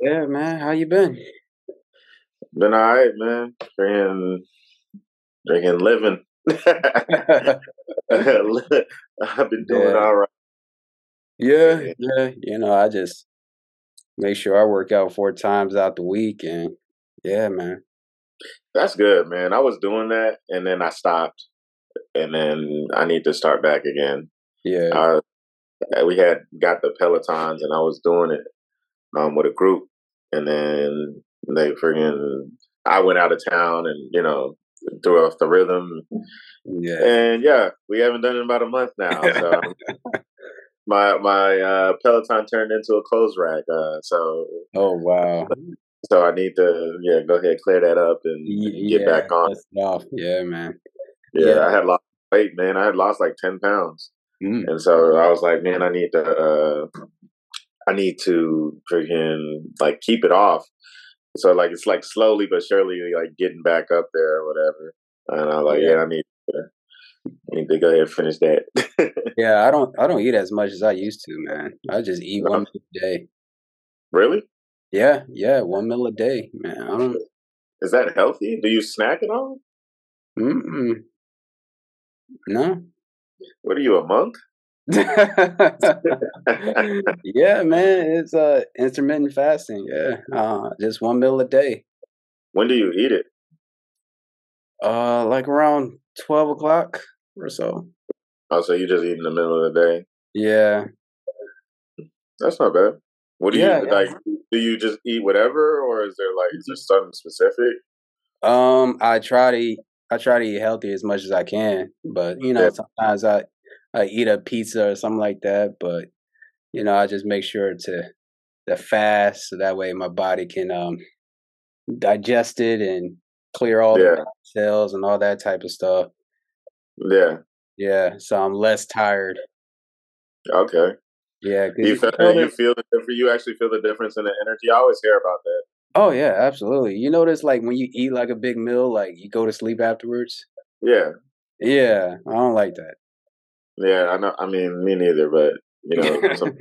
Yeah, man. How you been? Been all right, man. Drinking, drinking, living. I've been doing yeah. all right. Yeah, Yeah. You know, I just make sure I work out four times out the week, and yeah, man. that's good, man. I was doing that, and then I stopped, and then I need to start back again. Yeah, Uh, we had got the Pelotons, and I was doing it um, with a group, and then they freaking. I went out of town, and you know threw off the rhythm, yeah. and yeah, we haven't done it in about a month now. So my my uh, Peloton turned into a clothes rack. Uh, so Oh wow. so I need to yeah go ahead clear that up and get back on. off. Yeah, man. Yeah, Yeah. I had lost weight, man. I had lost like ten pounds, Mm. and so I was like, man, I need to uh, I need to freaking like keep it off. So like it's like slowly but surely like getting back up there or whatever. And I'm like, Yeah. yeah, I need to need to go ahead and finish that. Yeah, I don't I don't eat as much as I used to, man. I just eat No, one meal a day. really? Yeah, yeah, one meal a day, man. I don't Is that healthy? Do you snack at all? mm-mm, no. What are you, a monk? yeah, man, it's uh intermittent fasting. Yeah, uh, just one meal a day. when do you eat it? Uh, like around twelve o'clock or so. Oh, so you just eat in the middle of the day? Yeah, That's not bad. What do yeah, you yeah. like? Do you just eat whatever, or is there like is there something specific? Um, I try to eat, I try to eat healthy as much as I can, but you know, Yeah, sometimes I I eat a pizza or something like that. But you know, I just make sure to to fast so that way my body can um digest it and clear all the yeah, bad cells and all that type of stuff. yeah. Yeah, so I'm less tired. Okay. Yeah, You feel know you feel the difference. You actually feel the difference in the energy. I always hear about that. Oh yeah, absolutely. You notice like when you eat like a big meal, like you go to sleep afterwards. Yeah, Yeah, I don't like that. Yeah. I know. I mean, me neither. But you know, some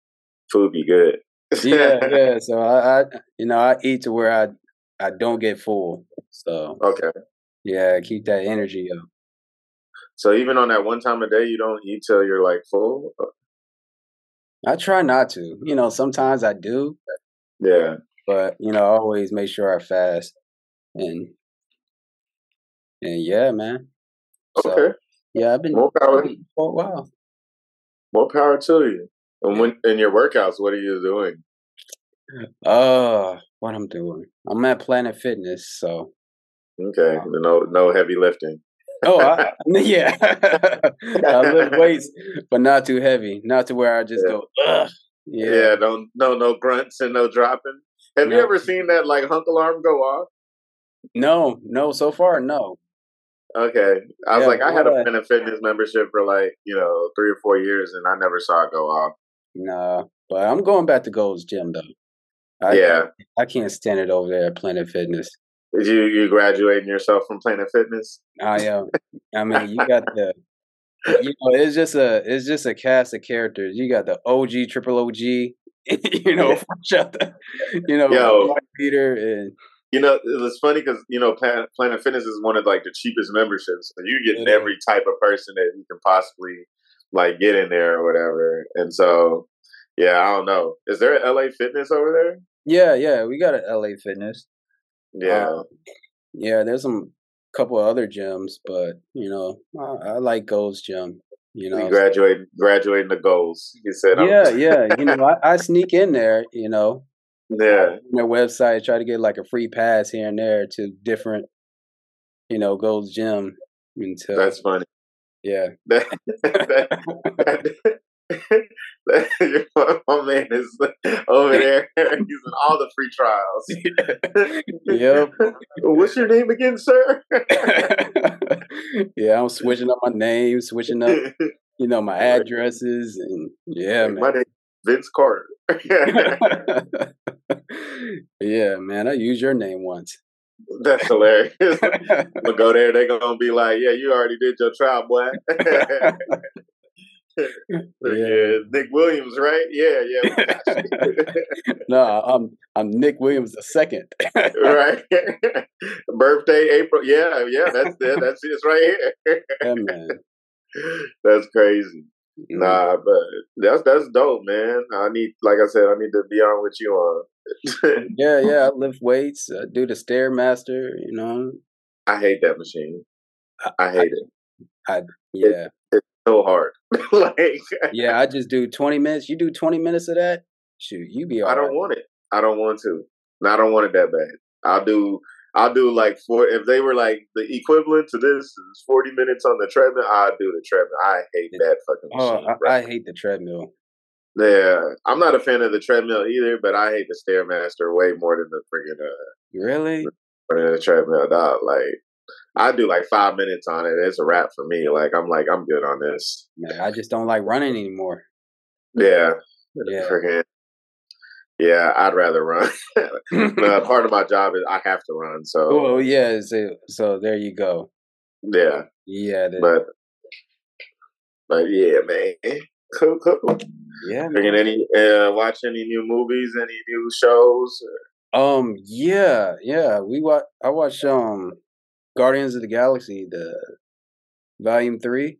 food be good. Yeah, yeah. So I, I, you know, I eat to where I, I don't get full. So okay. yeah, keep that energy up. So even on that one time a day, you don't eat till you're like full. Uh I try not to. You know, sometimes I do, Yeah. but you know, I always make sure I fast. And and yeah, man. So Okay. Yeah, I've been More power. for a while. More power to you. And when in your workouts, what are you doing? Uh, what I'm doing? I'm at Planet Fitness, so Okay. um, No, no heavy lifting. oh, I, yeah, I lift weights, but not too heavy, not to where I just yeah. go, ugh. Yeah, Yeah. Don't no no grunts and no dropping. Have you ever seen that like hunk alarm go off? no, no. So far, no. Okay. I was Yeah, like, I had a Planet Fitness membership for like, you know, three or four years and I never saw it go off. nah. But I'm going back to Gold's Gym though. I, Yeah. I can't stand it over there at Planet Fitness. Did you you graduating yourself from Planet Fitness? I am. I mean, you got the you know, it's just a it's just a cast of characters. You got the OG, triple OG, you know, Yeah. fresh out you know, Yo, Peter and you know, it's funny because you know Planet, Planet Fitness is one of like the cheapest memberships. So you're getting every type of person that you can possibly like get in there or whatever. And so, yeah, I don't know. Is there an LA Fitness over there? Yeah, yeah, we got a LA Fitness. Yeah. Um, yeah, there's some couple of other gyms, but you know, I, I like Gold's Gym. You know, graduate graduating the goals. He said, yeah, yeah. You know, I, I sneak in there. You know, yeah, their website, try to get like a free pass here and there to different, you know, Gold's Gym until that's funny. yeah. That, that, that, my, my man is over there using all the free trials. yep. What's your name again, sir? yeah, I'm switching up my name, switching up, you know, my addresses, and yeah, my man. name is Vince Carter. yeah, man. I used your name once. That's hilarious. I'm go there. They're gonna be like, "Yeah, you already did your trial, boy." yeah. yeah, Nick Williams, right? Yeah, yeah, we no, I'm I'm Nick Williams the second. right. Birthday April. Yeah, yeah. That's it. That's it. It's right here. yeah, man. That's crazy. Mm-hmm. Nah, but that's that's dope, man. I need, like I said, I need to be on with you on. yeah, yeah. I lift weights, I do the stairmaster. You know, I hate that machine. I, hate I, it. I yeah. It, it's so hard. like yeah, I just do twenty minutes. You do twenty minutes of that. Shoot, you be. I don't right. want it. I don't want to. I don't want it that bad. I'll do I'll do like four. If they were like the equivalent to this is forty minutes on the treadmill, I do the treadmill. I hate that fucking oh, machine. Oh, I, I, hate the treadmill. Yeah, I'm not a fan of the treadmill either, but I hate the stairmaster way more than the freaking uh. Really? Than the treadmill, dog. Like I do like five minutes on it. It's a wrap for me. Like I'm like I'm good on this. Man, I just don't like running anymore. Yeah. Yeah. Freaking yeah, I'd rather run. uh, part of my job is I have to run. So, oh yeah, so, so there you go. Yeah, yeah, but but yeah, man, cool, cool. Yeah, man. any uh, watch any new movies, any new shows? Um, yeah, yeah. We watch. I watched um Guardians of the Galaxy, the Volume Three.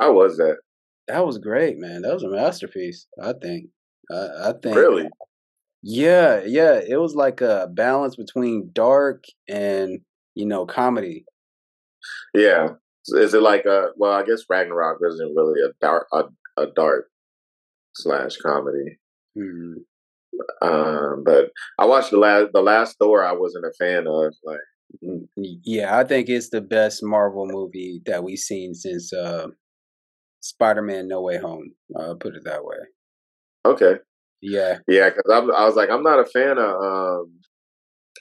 How was that? That was great, man. That was a masterpiece. I think. I, I think really. Yeah, yeah. It was like a balance between dark and you know comedy. Yeah. Is it like a well? I guess Ragnarok isn't really a dark a, a dark slash comedy. Mm-hmm. Um, but I watched the last the last Thor. I wasn't a fan of. Like, mm, yeah, I think it's the best Marvel movie that we've seen since uh, Spider Man No Way Home. I'll put it that way. Okay. Yeah. Yeah, because I, I, was like, I'm not a fan of. um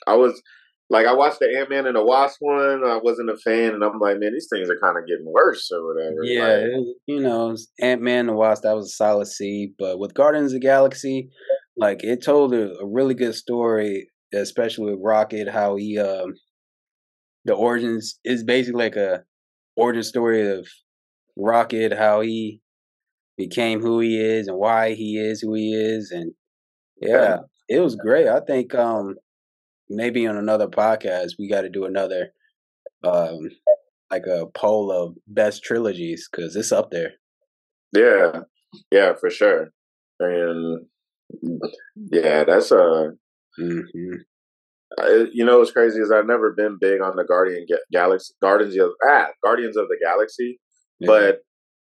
I was like, I watched the Ant Man and the Wasp one. I wasn't a fan, and I'm like, man, these things are kind of getting worse or whatever. Yeah, like, you know, Ant Man and the Wasp that was a solid C, but with Guardians of the Galaxy, like it told a, a really good story, especially with Rocket, how he um the origins is basically like a origin story of Rocket, how he became who he is and why he is who he is and yeah it was great. I think um maybe on another podcast we got to do another um like a poll of best trilogies because it's up there. Yeah. Yeah for sure. And yeah that's a mm-hmm. you know what's crazy is I've never been big on the Guardian Ga- Galaxy Guardians of ah Guardians of the Galaxy, yeah. but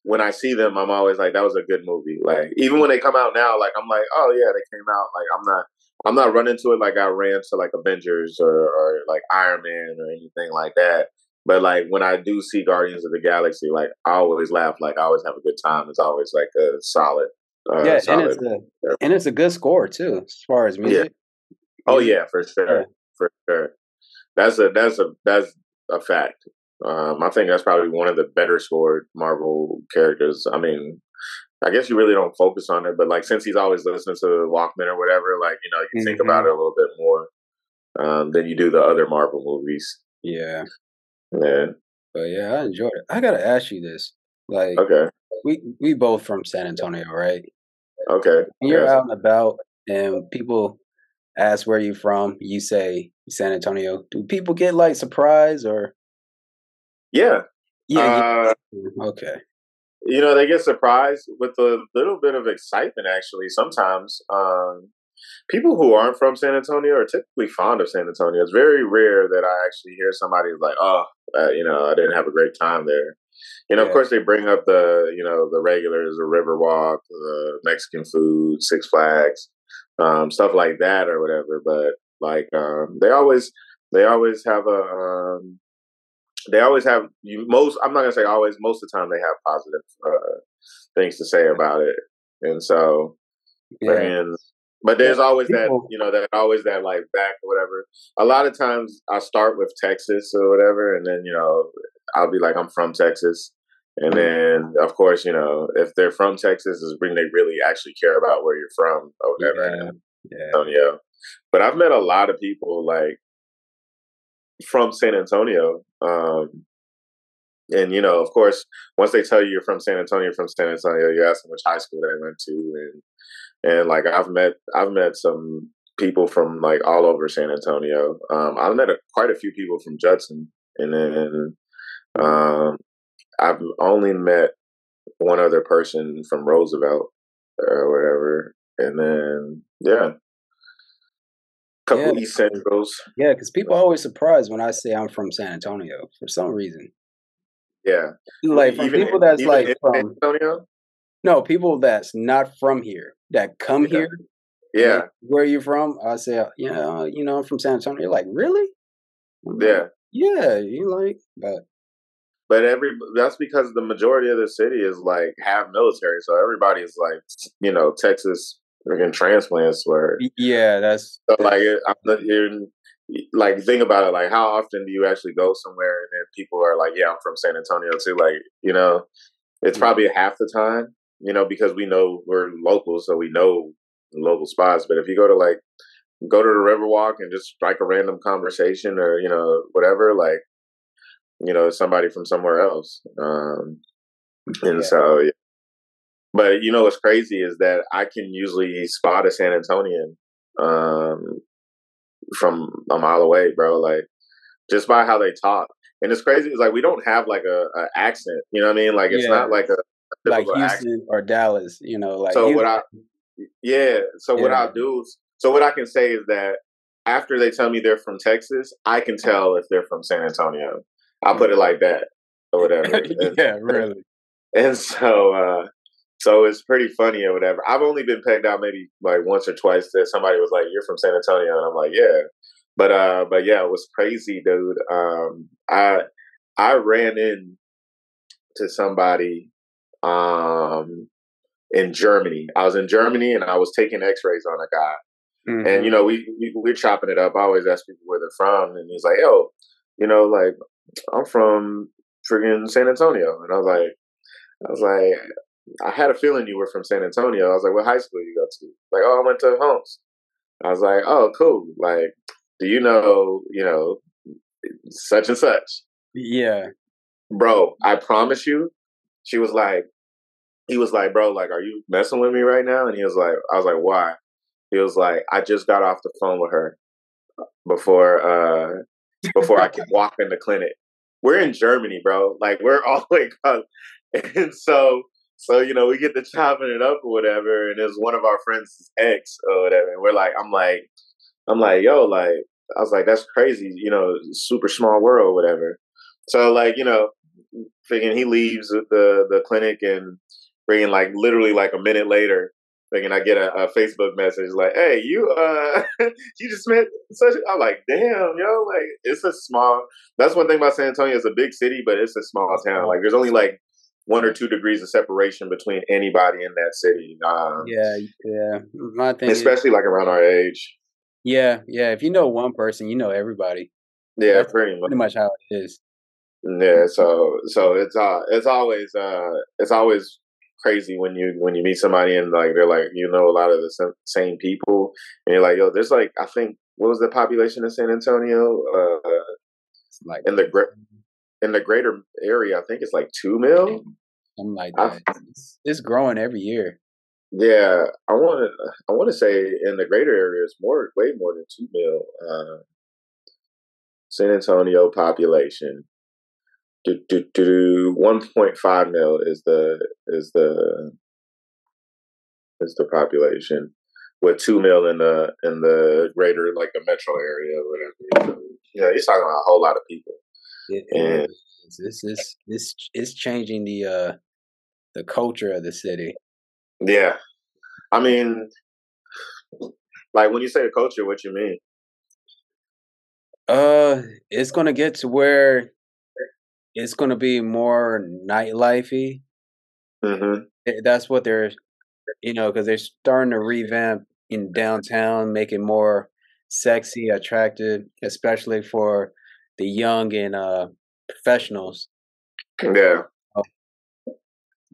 when I see them, I'm always like, that was a good movie. Like even when they come out now, like I'm like, oh yeah, they came out. Like I'm not, I'm not running to it like I ran to like Avengers or, or like Iron Man or anything like that. But like when I do see Guardians of the Galaxy, like I always laugh. Like I always have a good time. It's always like a solid. Uh, yeah, solid, and it's a and it's a good score too, as far as music. Yeah. Oh yeah, for sure, yeah. for sure. That's a that's a that's a fact. Um, I think that's probably one of the better scored Marvel characters. I mean, I guess you really don't focus on it, but like since he's always listening to Walkman or whatever, like you know, you mm-hmm. think about it a little bit more um, than you do the other Marvel movies. Yeah, yeah. But yeah, I enjoyed it. I gotta ask you this, like, okay, we we both from San Antonio, right? Okay. When you're out and about, and people ask where you're from, you say San Antonio. Do people get like surprised or? Yeah. Yeah. Uh, okay. You know, they get surprised with a little bit of excitement, actually, sometimes. Um, people who aren't from San Antonio are typically fond of San Antonio. It's very rare that I actually hear somebody like, oh, uh, you know, I didn't have a great time there. You know, yeah. of course, they bring up the, you know, the regulars, the Riverwalk, the Mexican food, Six Flags, um, stuff like that or whatever. But like, um, they always, they always have a, um, they always have you most i'm not gonna say always most of the time they have positive uh, things to say about it and so yeah. and but there's always that you know that always that like back or whatever a lot of times i start with texas or whatever and then you know i'll be like i'm from texas and then of course you know if they're from texas is when they really actually care about where you're from or whatever yeah. yeah. yeah. but i've met a lot of people like from San Antonio. Um, and you know, of course, once they tell you you're from San Antonio, you're from San Antonio, you ask them which high school they went to, and and like I've met I've met some people from like all over San Antonio. Um, I've met a, quite a few people from Judson, and then um, I've only met one other person from Roosevelt or whatever, and then yeah, couple Yeah. East Centrals. Yeah, because people are always surprised when I say I'm from San Antonio for some reason. Yeah, Like from Even- people that's like San from Antonio. no people that's not from here that come Yeah. here. Yeah, like, where are you from? I say, uh, yeah, uh, you know, I'm from San Antonio. You're like, really? Yeah. yeah. You like, but But every that's because the majority of the city is like half military, so everybody is like, you know, Texas freaking transplants where y- yeah, that's So like, I'm not, like, think about it. Like, how often do you actually go somewhere and then people are like, "Yeah, I'm from San Antonio too." Like, you know, it's probably half the time, you know, because we know we're local, so we know local spots. But if you go to like, go to the Riverwalk and just strike a random conversation or you know whatever, like, you know, somebody from somewhere else. Um, and Yeah. so, yeah. But you know what's crazy is that I can usually spot a San Antonian um, from a mile away, bro. Like just by how they talk. And it's crazy. It's like we don't have like a, a accent. You know what I mean? Like it's Yeah. not like a, a like typical accent. Houston or Dallas. You know, like So what I, yeah. So what I'll do so what I can say is that after they tell me they're from Texas, I can tell if they're from San Antonio. I'll put it like that or whatever. Yeah, really. and so uh so it's pretty funny or whatever. I've only been pegged out maybe like once or twice that somebody was like, You're from San Antonio and I'm like, Yeah. But uh but yeah, it was crazy, dude. Um I I ran in to somebody um in Germany. I was in Germany and I was taking x-rays on a guy. Mhm. And you know, we, we we're chopping it up. I always ask people where they're from, and he's like, "Yo, you know, like I'm from friggin' San Antonio." And I was like, I was like, I had a feeling you were from San Antonio. I was like, "What high school you go to?" Like, "Oh, I went to Holmes." I was like, "Oh, cool. Like, do you know, you know, such and such?" yeah. Bro, I promise you, she was like, he was like, "Bro, like, are you messing with me right now?" And he was like, I was like, "Why?" He was like, I just got off the phone with her before uh before I could walk in the clinic. We're in Germany, bro. Like we're all the way up. And so so you know, we get to chopping it up or whatever, and it's one of our friends' ex or whatever. And we're like, I'm like, I'm like, yo, like I was like, that's crazy, you know, super small world, whatever. So like, you know, thinking he leaves the the clinic and bringing like literally like a minute later, thinking I get a, a Facebook message like, "Hey, you uh, you just met such." I'm like, "Damn, yo!" Like, it's a small. That's one thing about San Antonio. It's a big city, but it's a small town. Like, there's only like one or two degrees of separation between anybody in that city. Um, Yeah, yeah. My thing is, especially like around our age. yeah, yeah. If you know one person, you know everybody. Yeah, That's pretty much. Pretty much how it is. Yeah, so so it's uh it's always uh it's always crazy when you when you meet somebody and like they're like you know a lot of the same people and you're like yo there's like I think what was the population in San Antonio uh like in the in the greater area I think it's like two mil something like I- that. It's, it's growing every year. yeah I want to I want to say in the greater area it's more way more than two mil uh San Antonio population do, do, do, 1.5 mil is the is the is the population with 2 mil in the in the greater like the metro area or whatever so, yeah you're talking about a whole lot of people It, it Yeah. really is. It's, it's it's it's changing the uh the culture of the city. yeah i mean like when you say the culture what you mean Uh, it's gonna get to where it's gonna be more nightlifey. hmm Eh, That's what they're, you know, because they're starting to revamp in downtown, make it more sexy, attractive, especially for the young and uh professionals. yeah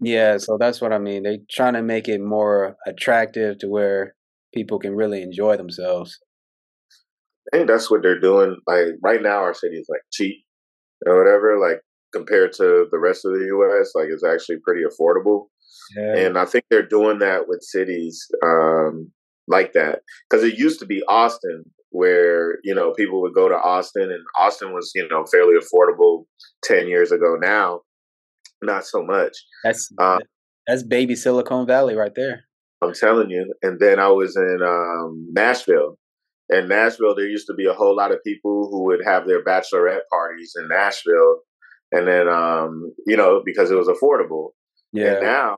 Yeah, so that's what I mean. They're trying to make it more attractive to where people can really enjoy themselves. i think that's what they're doing like right now our city is like cheap or whatever like compared to the rest of the us like it's actually pretty affordable yeah. and I think they're doing that with cities um, like that because it used to be Austin where you know people would go to Austin and Austin was you know fairly affordable ten years ago. Now, not so much. That's uh, that's baby Silicon Valley right there. I'm telling you. And then I was in um, Nashville. In Nashville, there used to be a whole lot of people who would have their bachelorette parties in Nashville, and then um, you know because it was affordable. Yeah. And now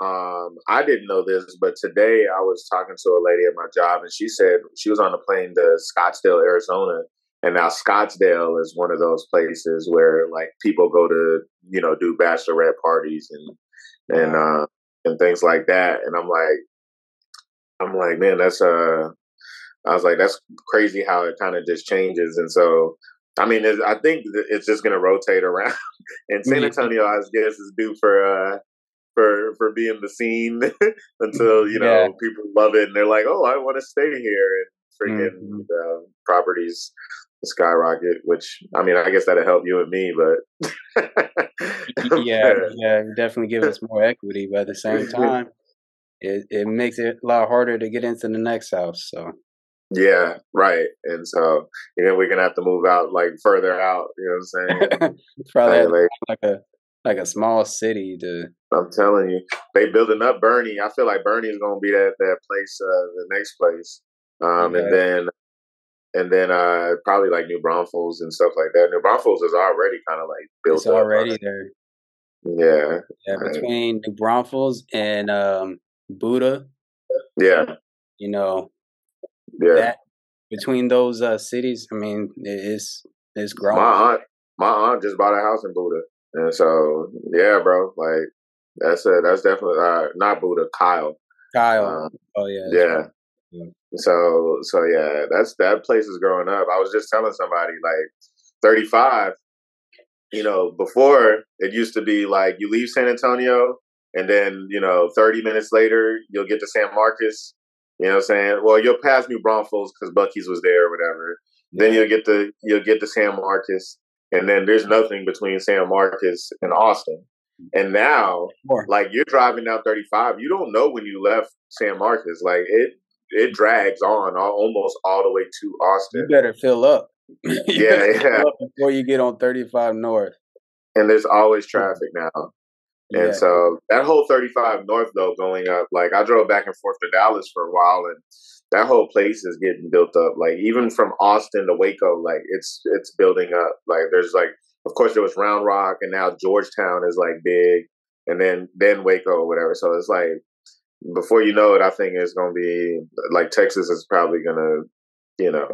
um, I didn't know this, but today I was talking to a lady at my job, and she said she was on a plane to Scottsdale, Arizona, and now Scottsdale is one of those places where like people go to you know do bachelorette parties and and uh, and things like that. And I'm like, I'm like, man, that's uh, I was like, that's crazy how it kind of just changes. And so, I mean, I think it's just going to rotate around. and San Antonio, I guess, is due for uh for for being the scene until you know yeah. people love it and they're like, oh, I want to stay here and freaking mm-hmm. uh, properties skyrocket. Which I mean, I guess that'll help you and me, but yeah, yeah, definitely give us more equity. But at the same time, it it makes it a lot harder to get into the next house. So. Yeah, right. And so, you know, we're gonna have to move out like further out. You know what I'm saying? Probably like, like a like a small city to I'm telling you, they building up Boerne. I feel like Boerne is going to be that that place, uh, the next place, um, okay. and then and then uh, probably like New Braunfels and stuff like that. New Braunfels is already kind of like built. It's already there. Yeah, yeah. Between New Braunfels and um, Buda. Yeah. You know. Yeah. That, between those uh, cities, I mean, it's it's growing. My aunt, my aunt just bought a house in Buda, and so yeah, bro, like that's it. That's definitely uh, not Buda. Kyle. Kyle. Um, oh yeah. Yeah. Right. So so yeah, that's that place is growing up. I was just telling somebody like 35. You know, before it used to be like you leave San Antonio and then you know 30 minutes later you'll get to San Marcos. You know what I'm saying? Well, you'll pass New Braunfels because Buc-ee's was there or whatever. Yeah. Then you'll get to you'll get to San Marcos, and then there's nothing between San Marcos and Austin. And now, like you're driving down 35, you don't know when you left San Marcos. Like it, it drags on all, almost all the way to Austin. You better fill up. yeah, yeah. Up before you get on 35 North. And there's always traffic now. And yeah. so that whole 35 North though going up, like I drove back and forth to Dallas for a while, and that whole place is getting built up. Like even from Austin to Waco, like it's it's building up. Like there's like of course there was Round Rock and now Georgetown is like big and then then Waco or whatever. So it's like before you know it, I think it's gonna be like Texas is probably gonna, you know,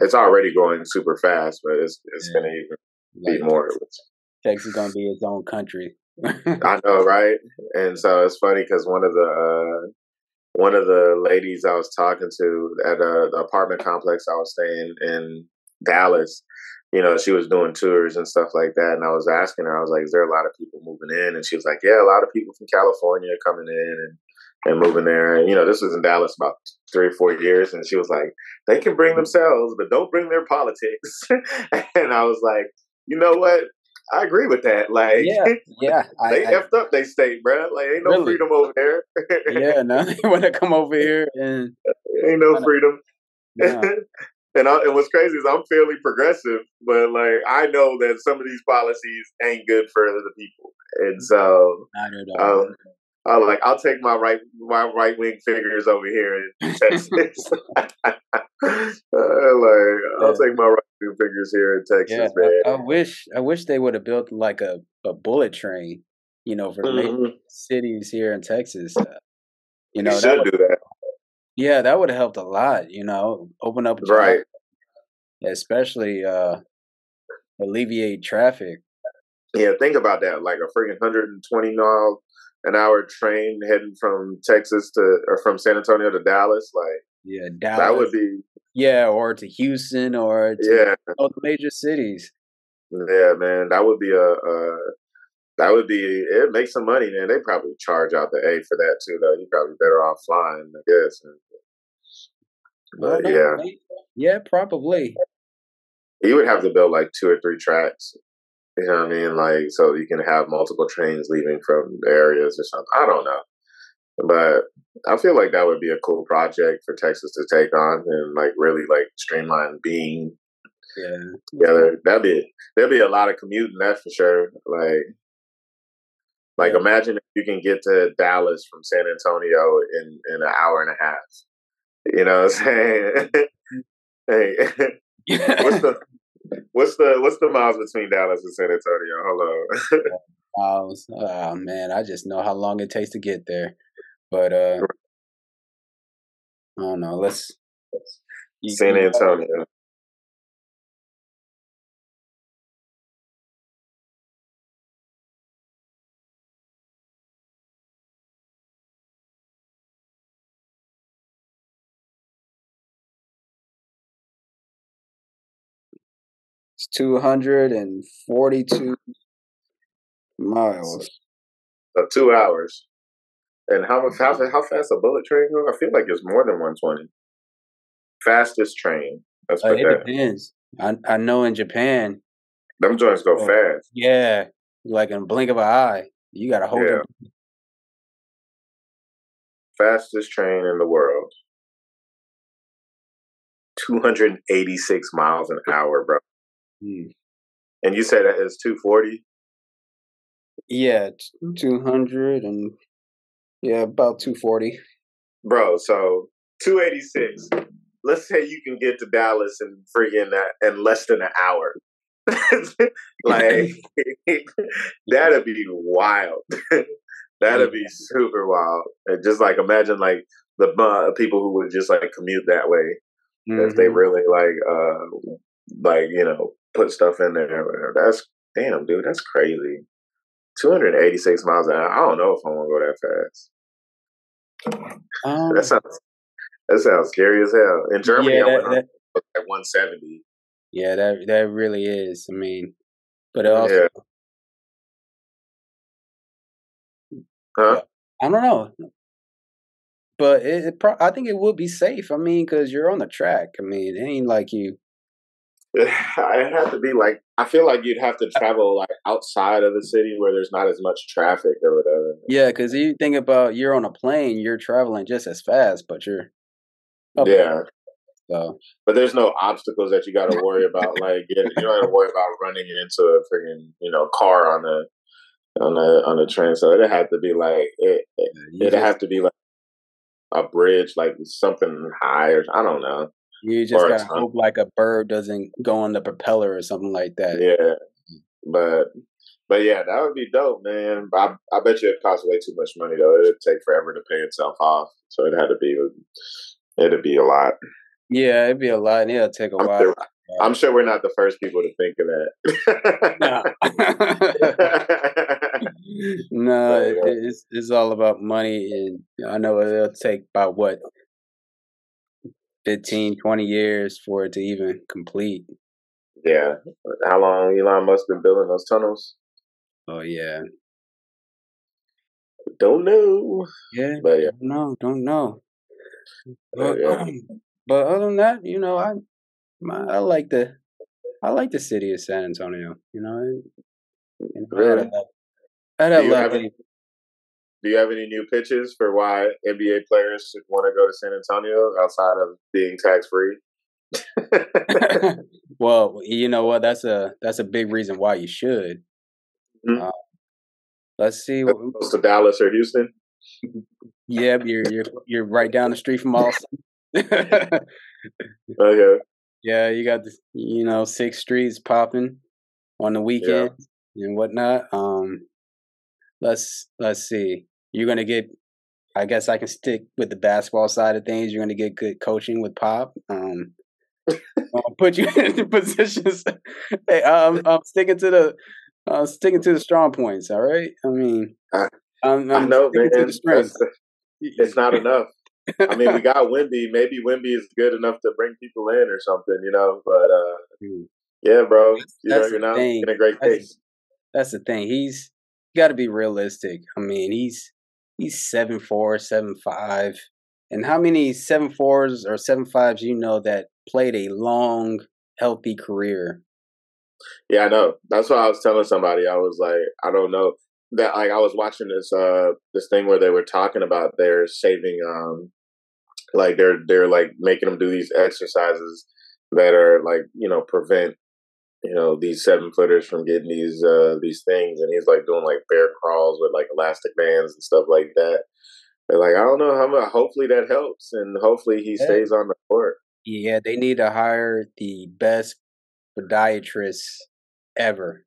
it's already growing super fast, but it's it's yeah. gonna even be more. Texas is gonna be its own country. I know, right? And so it's funny because one of the uh, one of the ladies I was talking to at a, the apartment complex I was staying in Dallas, you know, she was doing tours and stuff like that. And I was asking her, I was like, is there a lot of people moving in? And she was like, yeah, a lot of people from California coming in and, and moving there. And, you know, this was in Dallas about three or four years. And she was like, they can bring themselves, but don't bring their politics. and I was like, you know what? I agree with that. Like, yeah, yeah, they I, effed up they state, bro. Like, ain't no really? freedom over there. yeah, no, they want to come over here and ain't no freedom. No. And, I, and what's crazy is I'm fairly progressive, but like I know that some of these policies ain't good for the people, and so um, I like I'll take my right my right wing figures over here in Texas. like I'll take my right figures here in Texas, yeah, man. I, I, wish I wish they would have built like a, a bullet train, you know, for mm-hmm. cities here in Texas. Uh, you know, you should do that. Yeah, that would have helped a lot. You know, open up right, especially uh alleviate traffic. Yeah, think about that. Like a freaking 120 mile an hour train heading from Texas to or from San Antonio to Dallas. Like, yeah, Dallas. That would be. Yeah, or to Houston, or to yeah, all the major cities. Yeah, man, that would be a, a that would be it. Make some money, man. They probably charge out the A for that too, though. You're probably better off flying, I guess. But well, yeah, yeah, probably. You would have to build like two or three tracks, You know what I mean? Like, so you can have multiple trains leaving from the areas or something. I don't know. But I feel like that would be a cool project for Texas to take on and like really like streamline being Yeah. together. That'd be there'd be a lot of commuting, that's for sure. Like like Yeah. imagine if you can get to Dallas from San Antonio in in an hour and a half. You know what I'm saying? hey, what's the what's the what's the miles between Dallas and San Antonio? Hold on. miles. Oh man, I just know how long it takes to get there. But uh I don't know. Let's you- San Antonio. It's two hundred and forty-two miles. So two hours. And how how, how fast a bullet train go? I feel like it's more than one twenty. Fastest train. Let's Uh, it that. depends. I I know in Japan, Them joints go Oh. fast. yeah, like in a blink of an eye, you gotta hold Yeah. it. Fastest train in the world. 286 miles an hour, bro. Hmm. And you said that is 240? Yeah, two hundred and yeah, about two forty. Bro, so 286. Let's say you can get to Dallas in friggin' uh, in less than an hour. like that'd be wild. that'd be super wild. And just like imagine like the uh, people who would just like commute that way if they Mhm. really like uh like you know put stuff in there. That's damn, dude. That's crazy. 286 miles an hour. I don't know if I want to go that fast. Um, That sounds that sounds scary as hell. In Germany, yeah, I went that, at 170. yeah, that that really is. I mean, but it also, Yeah. Huh? I don't know. But it, it pro- I think it would be safe. I mean, because you're on the track. I mean, it ain't like you. I'd have to be like I feel like you'd have to travel like outside of the city where there's not as much traffic or whatever. Yeah, because you think about you're on a plane, you're traveling just as fast, but you're up there. Yeah. So But there's no obstacles that you got to worry about. Like you don't have to worry about running into a freaking you know car on the on the on the train. So it'd have to be like it. it it'd just, have to be like a bridge, like something high or I don't know. You just gotta tunnel. hope like a bird doesn't go on the propeller or something like that. Yeah, mm. but but yeah, that would be dope, man. But I, I bet you it costs way too much money though. It'd take forever to pay itself off, so it had to be it'd be a lot. Yeah, it'd be a lot, and it'll take a I'm while. sure, I'm sure we're not the first people to think of that. No. no, it, it's it's all about money, and I know it'll take about what 15, 20 years for it to even complete. yeah, how long Elon Musk been building those tunnels? Oh yeah, Don't know, yeah. but yeah, Don't know, don't know. but But, yeah. but other than that, you know, I my, I like the I like the city of San Antonio. You know, I, you know, I had Really? a I had a you lot have of any? Do you have any new pitches for why NBA players should want to go to San Antonio outside of being tax free? well, you know what? That's a that's a big reason why you should. Mhm. Uh, let's see. What- opposed to Dallas or Houston? Yeah, you're you're you're right down the street from Austin. Okay. yeah, you got the you know Sixth Street's popping on the weekend and whatnot. Um, let's let's see. You're gonna get. I guess I can stick with the basketball side of things. You're gonna get good coaching with Pop. Um, I'll put you in positions. Hey, I'm I'm sticking to the I'm sticking to the strong points. All right. I mean, I- I'm, I I'm know, man. to strengths. It's not enough. I mean, we got Wemby. Maybe Wemby is good enough to bring people in or something, you know. But uh, yeah, bro, you know, That's you're the not in a great That's- case. That's the thing. He's got to be realistic. I mean, he's he's seven four, seven five, and how many seven fours or seven fives you know that played a long, healthy career? Yeah, I know. That's what I was telling somebody. I was like, I don't know that. Like, I was watching this uh this thing where they were talking about they're saving um like they're they're like making them do these exercises that are like you know prevent you know these seven footers from getting these uh these things and he's like doing like bear crawls with like elastic bands and stuff like that. They're like i don't know how much hopefully that helps and hopefully he stays on the court. Yeah they need to hire the best podiatrist ever.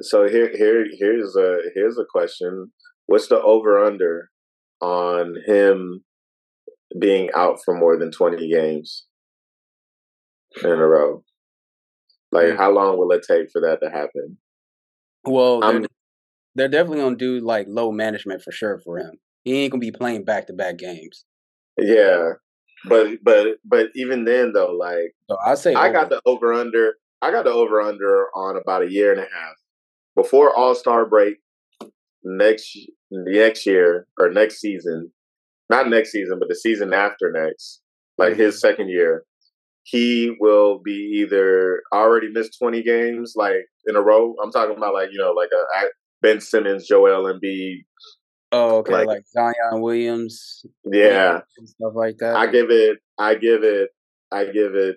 So here here here's a here's a question. What's the over under on him being out for more than 20 games in a row like, mm. how long will it take for that to happen? Well, they're, they're, definitely gonna do like load management for sure for him. He ain't gonna be playing back to back games. Yeah, but but but even then though, like so I say I over. got the over under. I got the over under on about a year and a half before All Star break next next year or next season, not next season, but the season after next, like mm-hmm. his second year he will be either already missed 20 games like in a row. I'm talking about like, you know, like a Ben Simmons, Joel Embiid. Oh, okay, like, like Zion Williams. Yeah. Stuff like that. I give it I give it I give it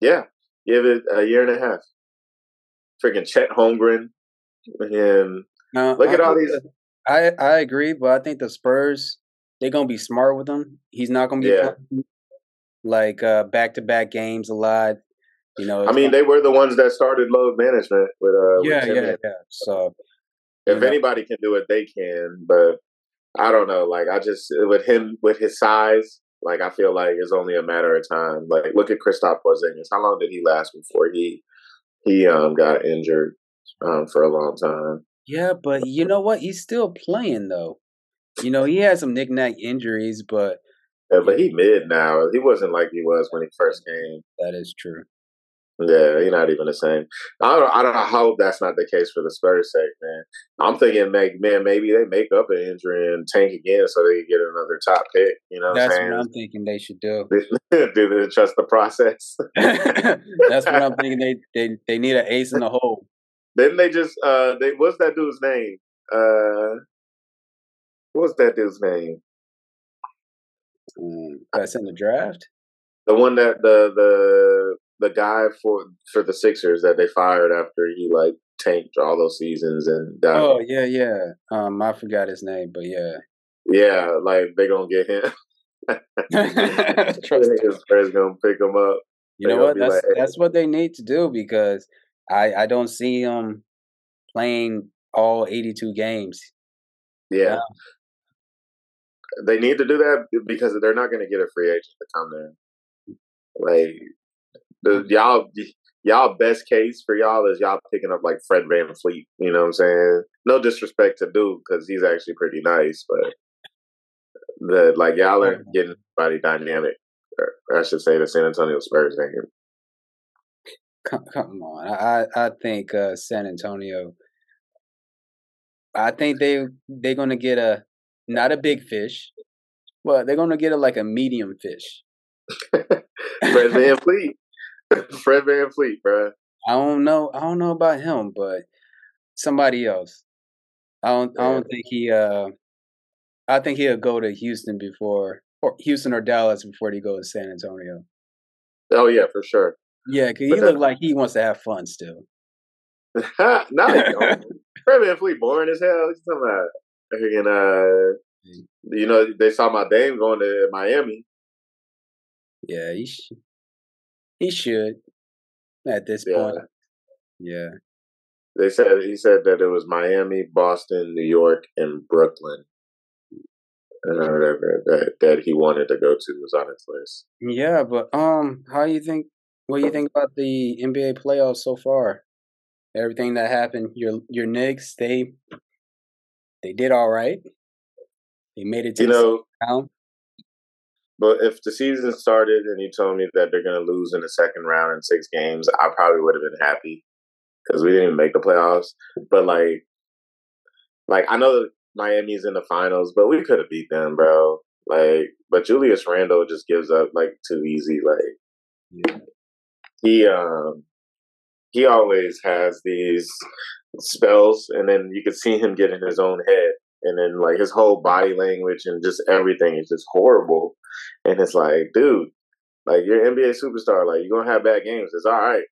yeah, give it a year and a half. Freaking Chet Holmgren and no, look I at all these I I agree, but I think the Spurs they're gonna be smart with him. He's not gonna be yeah like uh back to back games a lot. You know, I mean, they were the ones that started load management with uh yeah, with yeah, yeah. So if know. anybody can do it, they can. But I don't know. Like I just with him with his size, like I feel like it's only a matter of time. Like look at Kristaps Porzingis. How long did he last before he he um got injured um for a long time? Yeah, but you know what? He's still playing though. You know, he had some knick-knack injuries, but yeah, but he mid now. He wasn't like he was when he first came. That is true. Yeah, he's not even the same. I don't. I don't hope that's not the case for the Spurs' sake, man. I'm thinking, man, maybe they make up an injury and tank again so they can get another top pick. You know, that's what, what I'm thinking they should do. do they trust the process? that's what I'm thinking. They they they need an ace in the hole. Didn't they just? uh they What's that dude's name? Uh What's that dude's name? Mm, that's in the draft. The one that the the the guy for for the Sixers that they fired after he like tanked all those seasons and died. Oh yeah, yeah. Um, I forgot his name, but yeah. Yeah, like they gonna get him. Trust his friends gonna pick him up. You they know what? That's like, hey. that's what they need to do because I I don't see him playing all eighty two games. Yeah, they need to do that because they're not going to get a free agent to come there. Like the, y'all, y'all best case for y'all is y'all picking up like Fred VanVleet. You know what I'm saying? No disrespect to Duke because he's actually pretty nice, but the like y'all are getting body dynamic. I should say the San Antonio Spurs name. Come, come on, I I think uh, San Antonio. I think they they're gonna get a not a big fish. Well, they're gonna get it like a medium fish. Fred VanVleet. Fred VanVleet, bro. I don't know. I don't know about him, but somebody else. I don't. Yeah. I don't think he. Uh, I think he'll go to Houston before, or Houston or Dallas before he goes to San Antonio. Oh yeah, for sure. Yeah, because he look like he wants to have fun still. no, Fred VanVleet boring as hell. He's talking about and uh, you know, they saw my Dame going to Miami. Yeah, he sh- he should at this yeah. point. Yeah. They said he said that it was Miami, Boston, New York, and Brooklyn. And whatever that that he wanted to go to was on his list. Yeah, but um, how you think? What do you think about the NBA playoffs so far? Everything that happened, your your Knicks, they they did all right. They made it to you know, round. But if the season started and you told me that they're going to lose in the second round in six games, I probably would have been happy because we didn't even make the playoffs. But like, like I know Miami's in the finals, but we could have beat them, bro. Like, but Julius Randle just gives up like too easy. Like, yeah. he um he always has these spells, and then you could see him get in his own head, and then like his whole body language and just everything is just horrible. And it's like, dude, like you're an NBA superstar, like you're gonna have bad games. It's all right,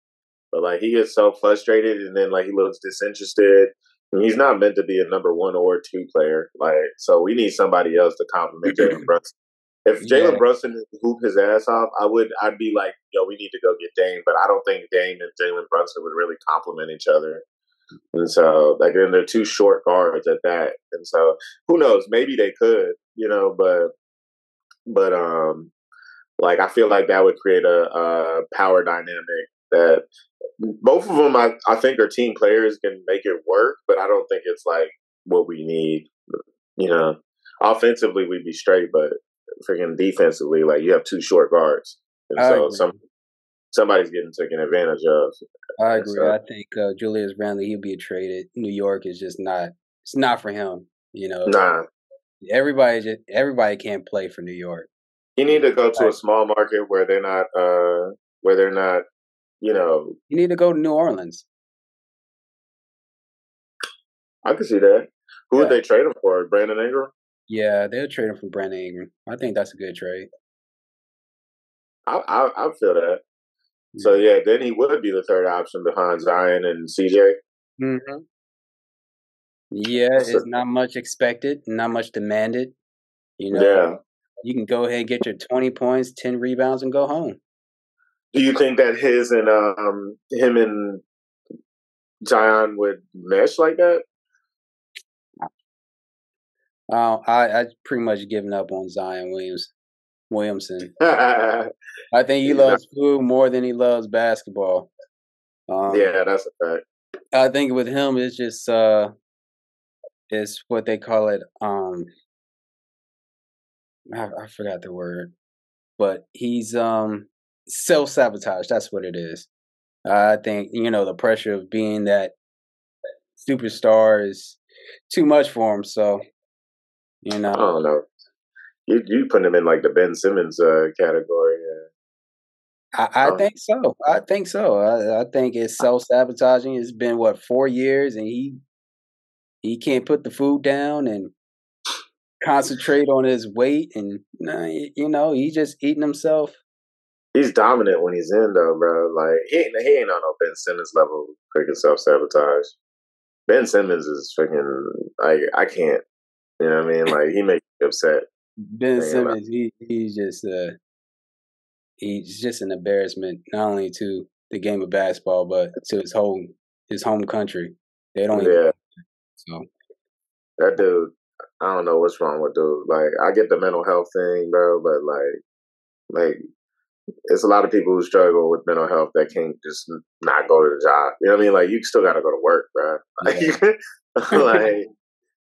but like he gets so frustrated, and then like he looks disinterested. And he's not meant to be a number one or two player. Like, so we need somebody else to compliment Jalen Brunson. If Jalen yeah. Brunson hoop his ass off, I would I'd be like, yo, we need to go get Dame. But I don't think Dame and Jalen Brunson would really complement each other. And so like then they're two short guards at that. And so who knows? Maybe they could, you know, but but um like I feel like that would create a, a power dynamic that both of them I, I think are team players can make it work, but I don't think it's like what we need. You know, offensively we'd be straight, but freaking defensively, like you have two short guards, and I so agree. some somebody's getting taken advantage of. I agree. So, I think uh, Julius Randle he'll be traded. New York is just not. It's not for him. You know. Nah. Everybody just everybody can't play for New York. You need to go to a small market where they're not uh where they're not, you know. You need to go to New Orleans. I can see that. Who yeah. would they trade him for? Brandon Ingram? Yeah, they'll trade him for Brandon Ingram. I think that's a good trade. I I, I feel that. So yeah, then he would be the third option behind Zion and CJ. Mm-hmm. Yeah, so, it's not much expected, not much demanded. You know, yeah. you can go ahead and get your twenty points, ten rebounds, and go home. Do you think that his and um him and Zion would mesh like that? Uh, I I pretty much given up on Zion Williams Williamson. I think he loves food more than he loves basketball. Um, yeah, that's a fact. I think with him, it's just uh, it's what they call it. Um, I, I forgot the word, but he's um self sabotage. That's what it is. I think you know the pressure of being that superstar is too much for him. So you know, I don't know. You you put him in like the Ben Simmons uh, category. I, I um, think so. I think so. I, I think it's self sabotaging. It's been what four years, and he he can't put the food down and concentrate on his weight, and you know he's just eating himself. He's dominant when he's in though, bro. Like he ain't he ain't on no Ben Simmons level freaking self sabotage. Ben Simmons is freaking like I can't. You know what I mean? Like he makes me upset. Ben Simmons, he he's just uh he's just an embarrassment not only to the game of basketball but to his whole his home country. They don't yeah. so that dude, I don't know what's wrong with dude. Like I get the mental health thing, bro, but like like it's a lot of people who struggle with mental health that can't just not go to the job. You know what I mean? Like you still got to go to work, bro. Like, yeah. like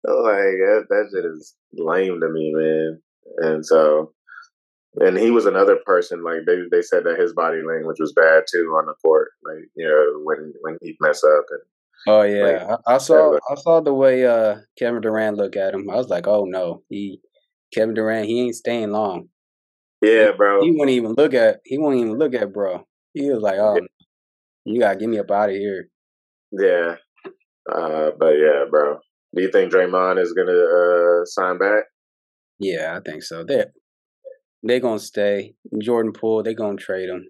like that, that shit is lame to me, man. And so, and he was another person. Like they they said that his body language was bad too on the court. Like you know when when he mess up and. Oh yeah, like, I, I saw I saw the way uh Kevin Durant looked at him. I was like, oh no, he Kevin Durant, he ain't staying long. Yeah, bro. He wouldn't even look at he wouldn't even look at bro. He was like, oh, yeah. you gotta get me up out of here. Yeah, uh, but yeah, bro. Do you think Draymond is gonna uh, sign back? Yeah, I think so. They they gonna stay. Jordan Poole, they gonna trade him.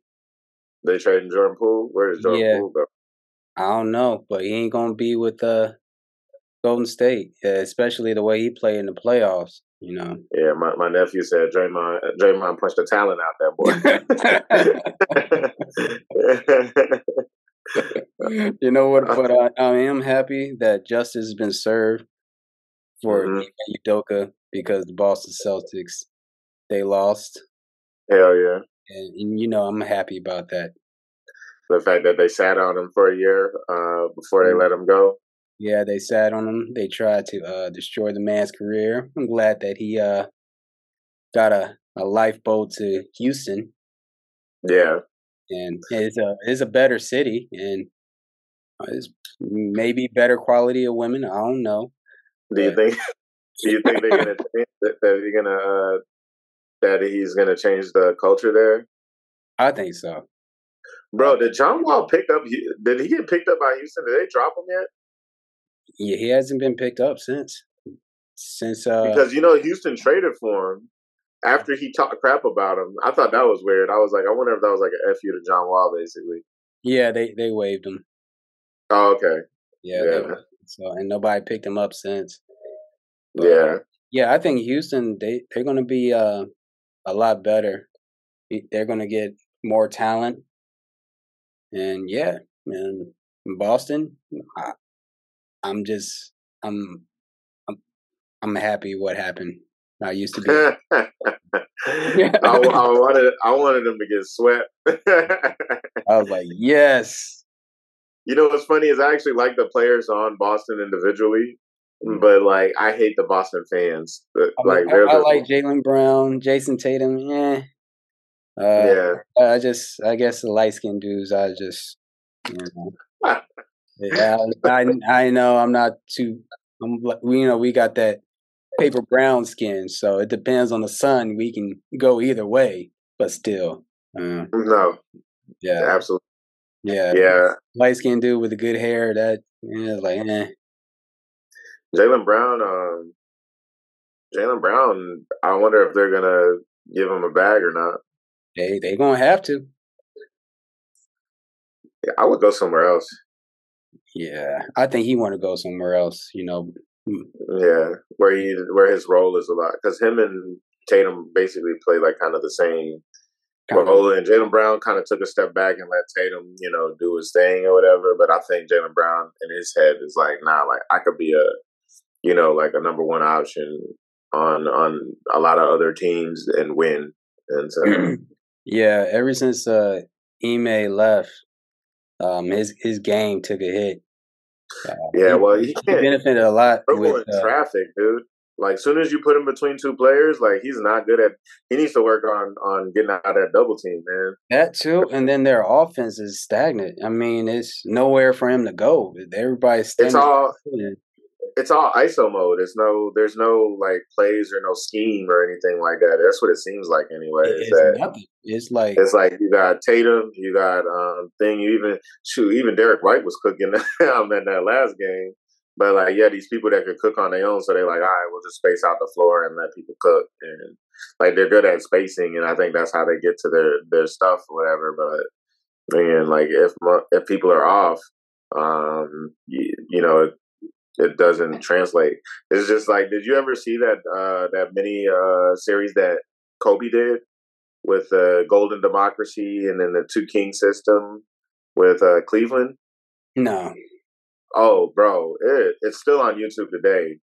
They trading Jordan Poole. Where is Jordan yeah. Poole go? I don't know, but he ain't gonna be with uh Golden State, especially the way he played in the playoffs. You know. Yeah, my, my nephew said Draymond Draymond punched the talent out that boy. you know what? But I, I, am happy that justice has been served for mm-hmm. Udoka because the Boston Celtics they lost. Hell yeah! And, and, you know I'm happy about that. The fact that they sat on him for a year uh, before they mm-hmm. let him go. Yeah, they sat on him. They tried to uh, destroy the man's career. I'm glad that he uh, got a, a lifeboat to Houston. Yeah, and it's a it's a better city and it's maybe better quality of women. I don't know. Do you think? Do you think they're gonna that, that you're gonna uh, that he's gonna change the culture there? I think so. Bro, did John Wall pick up? Did he get picked up by Houston? Did they drop him yet? Yeah, he hasn't been picked up since. Since uh, because you know Houston traded for him after he talked crap about him. I thought that was weird. I was like, I wonder if that was like an fu to John Wall, basically. Yeah, they they waived him. Oh, okay. Yeah. yeah. so and nobody picked him up since. But, yeah. Yeah, I think Houston they they're going to be uh, a lot better. They're going to get more talent, and yeah, man, Boston. I, I'm just I'm I'm I'm happy what happened. I used to be. I, I, wanted I wanted them to get swept. I was like, yes. You know what's funny is I actually like the players on Boston individually, mm. but like I hate the Boston fans. Like I, I, I like Jaylen Brown, Jayson Tatum. Yeah, uh, yeah. I just I guess the light skinned dudes. I just you know. yeah, I I know I'm not too. I'm we you know we got that paper brown skin, so it depends on the sun. We can go either way, but still. Uh, no. Yeah. Absolutely. Yeah. Yeah. Light skinned dude with the good hair. That yeah, like eh. Jaylen Brown. Um, Jaylen Brown. I wonder if they're gonna give him a bag or not. They they gonna have to. Yeah, I would go somewhere else. Yeah, I think he want to go somewhere else. You know, yeah, where he where his role is a lot because him and Tatum basically play like kind of the same role, and Jaylen Brown kind of took a step back and let Tatum, you know, do his thing or whatever. But I think Jaylen Brown in his head is like, nah, like I could be a, you know, like a number one option on on a lot of other teams and win. And so, yeah, ever since uh Ime left, um, his his game took a hit. Uh, yeah, well, he, he benefited a lot with uh, traffic, dude. Like, soon as you put him between two players, like he's not good at. He needs to work on on getting out of that double team, man. That too, and then their offense is stagnant. I mean, it's nowhere for him to go. Everybody's. It's all it's all ISO mode. It's no there's no like plays or no scheme or anything like that. That's what it seems like anyway. It's that, nothing. It's like it's like you got Tatum, you got um thing. You even shoot even Derrick White was cooking um in that last game. But like yeah, these people that could cook on their own, so they're like, all right, we'll just space out the floor and let people cook. And like they're good at spacing, and I think that's how they get to their their stuff or whatever. But man, like if if people are off, um, you, you know, it doesn't translate. It's just like, did you ever see that uh, that mini uh, series that Kobe did with uh, Golden Democracy and then the Two King system with uh, Cleveland? No. Oh, bro, it, it's still on YouTube today.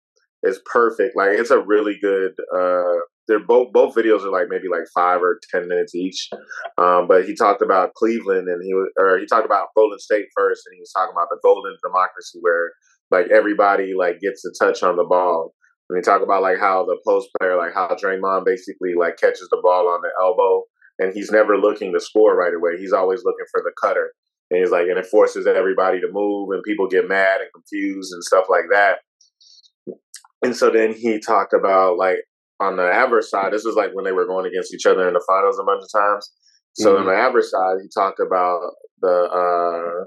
It's perfect. Like it's a really good. Uh, they're both both videos are like maybe like five or ten minutes each. Um, but he talked about Cleveland and he was, or he talked about Golden State first, and he was talking about the Golden Democracy where like everybody like gets a touch on the ball. And he talked about like how the post player, like how Draymond basically like catches the ball on the elbow, and he's never looking to score right away. He's always looking for the cutter, and he's like, and it forces everybody to move, and people get mad and confused and stuff like that. And so then he talked about like on the adverse side, this was like when they were going against each other in the finals a bunch of times. So mm-hmm. on the adverse side, he talked about the uh,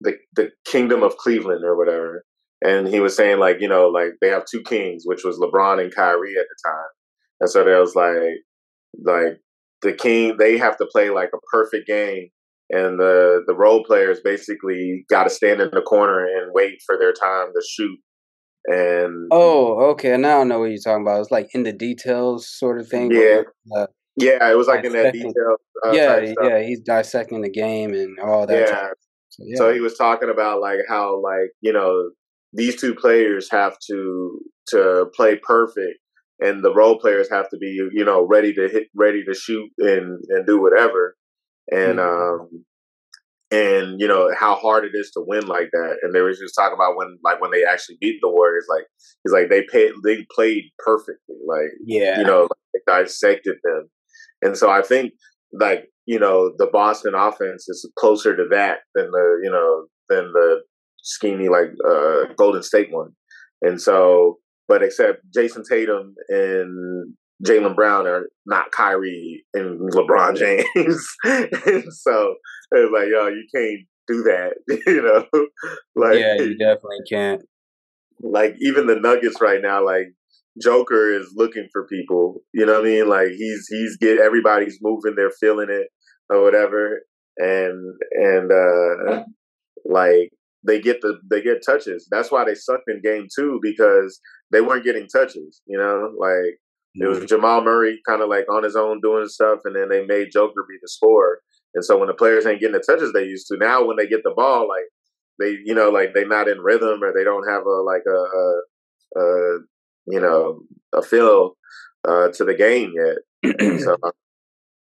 the the kingdom of Cleveland or whatever. And he was saying like, you know, like they have two kings, which was LeBron and Kyrie at the time. And so there was like like the king they have to play like a perfect game and the the role players basically got to stand in the corner and wait for their time to shoot. And oh okay. Now i know what you're talking about. It's like in the details sort of thing yeah. uh, yeah it was like in that detail uh, yeah yeah he's dissecting the game and all that yeah. so, yeah. so he was talking about like how like you know these two players have to to play perfect and the role players have to be you know ready to hit ready to shoot and and do whatever and mm-hmm. um and you know how hard it is to win like that. And they were just talking about when like when they actually beat the warriors like it's like they paid they played perfectly like yeah. you know like, they dissected them. And so i think like you know the Boston offense is closer to that than the you know than the schemy like uh, Golden State one, and so but except Jayson Tatum and Jaylen Brown are not Kyrie and LeBron James. and so it's like, yo, you can't do that, you know? like Yeah, you definitely can't. Like even the Nuggets right now, like Joker is looking for people. You know what I mean? Like he's he's get everybody's moving, they're feeling it or whatever. And and uh like they get the they get touches. That's why they sucked in game two because they weren't getting touches, you know, like it was. Jamal Murray kind of like on his own doing stuff, and then they made Joker be the scorer. And so when the players ain't getting the touches they used to, now when they get the ball, like they, you know, like they're not in rhythm or they don't have a like a, a, a you know, a feel uh, to the game yet. so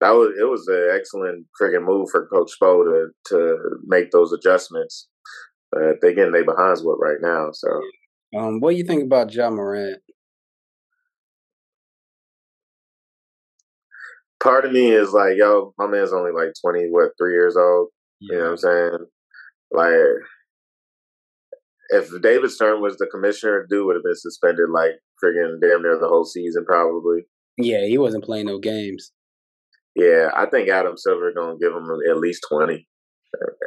that was it was an excellent freaking move for Coach Spo to to make those adjustments. But again, they behinds what right now. So, um, what do you think about Ja Morant? Part of me is like, yo, my man's only like twenty, what, three years old. Yeah. You know what I'm saying? Like, if David Stern was the commissioner, dude would have been suspended like friggin' damn near the whole season, probably. Yeah, he wasn't playing no games. Yeah, I think Adam Silver gonna give him at least twenty.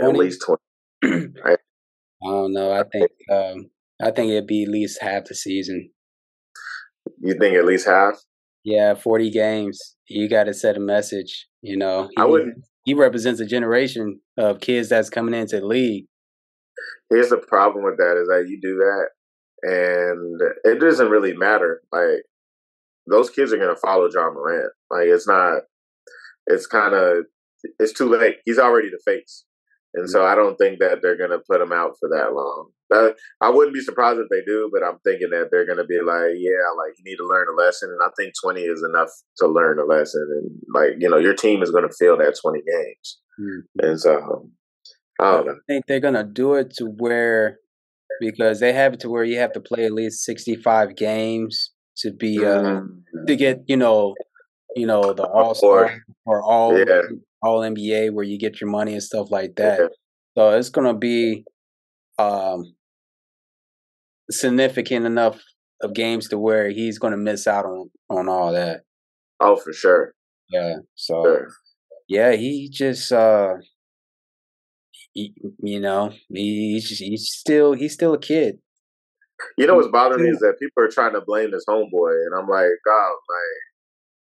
20? At least twenty. I don't know. I think um, I think it'd be at least half the season. You think at least half? Yeah, forty games. You got to set a message. You know, he, I wouldn't. He represents a generation of kids that's coming into the league. Here's the problem with that is that you do that, and it doesn't really matter. Like those kids are gonna follow John Morant. Like it's not. It's kind of. It's too late. He's already the face. And mm. so I don't think that they're going to put him out for that long. But I wouldn't be surprised if they do, but I'm thinking that they're going to be like, yeah, like you need to learn a lesson. And I think 20 is enough to learn a lesson. And like, you know, your team is going to feel that 20 games. Mm-hmm. And so I don't know. I think they're going to do it to where, because they have it to where you have to play at least 65 games to be, uh, mm-hmm. to get, you know, you know, the all star or all yeah all NBA where you get your money and stuff like that. Yeah. So it's gonna be um, significant enough of games to where he's gonna miss out on on all that. Oh, for sure. Yeah. So sure. yeah, he just uh he, you know, he, he's he's still he's still a kid. You know what's bothering me is that people are trying to blame this homeboy, and I'm like, God,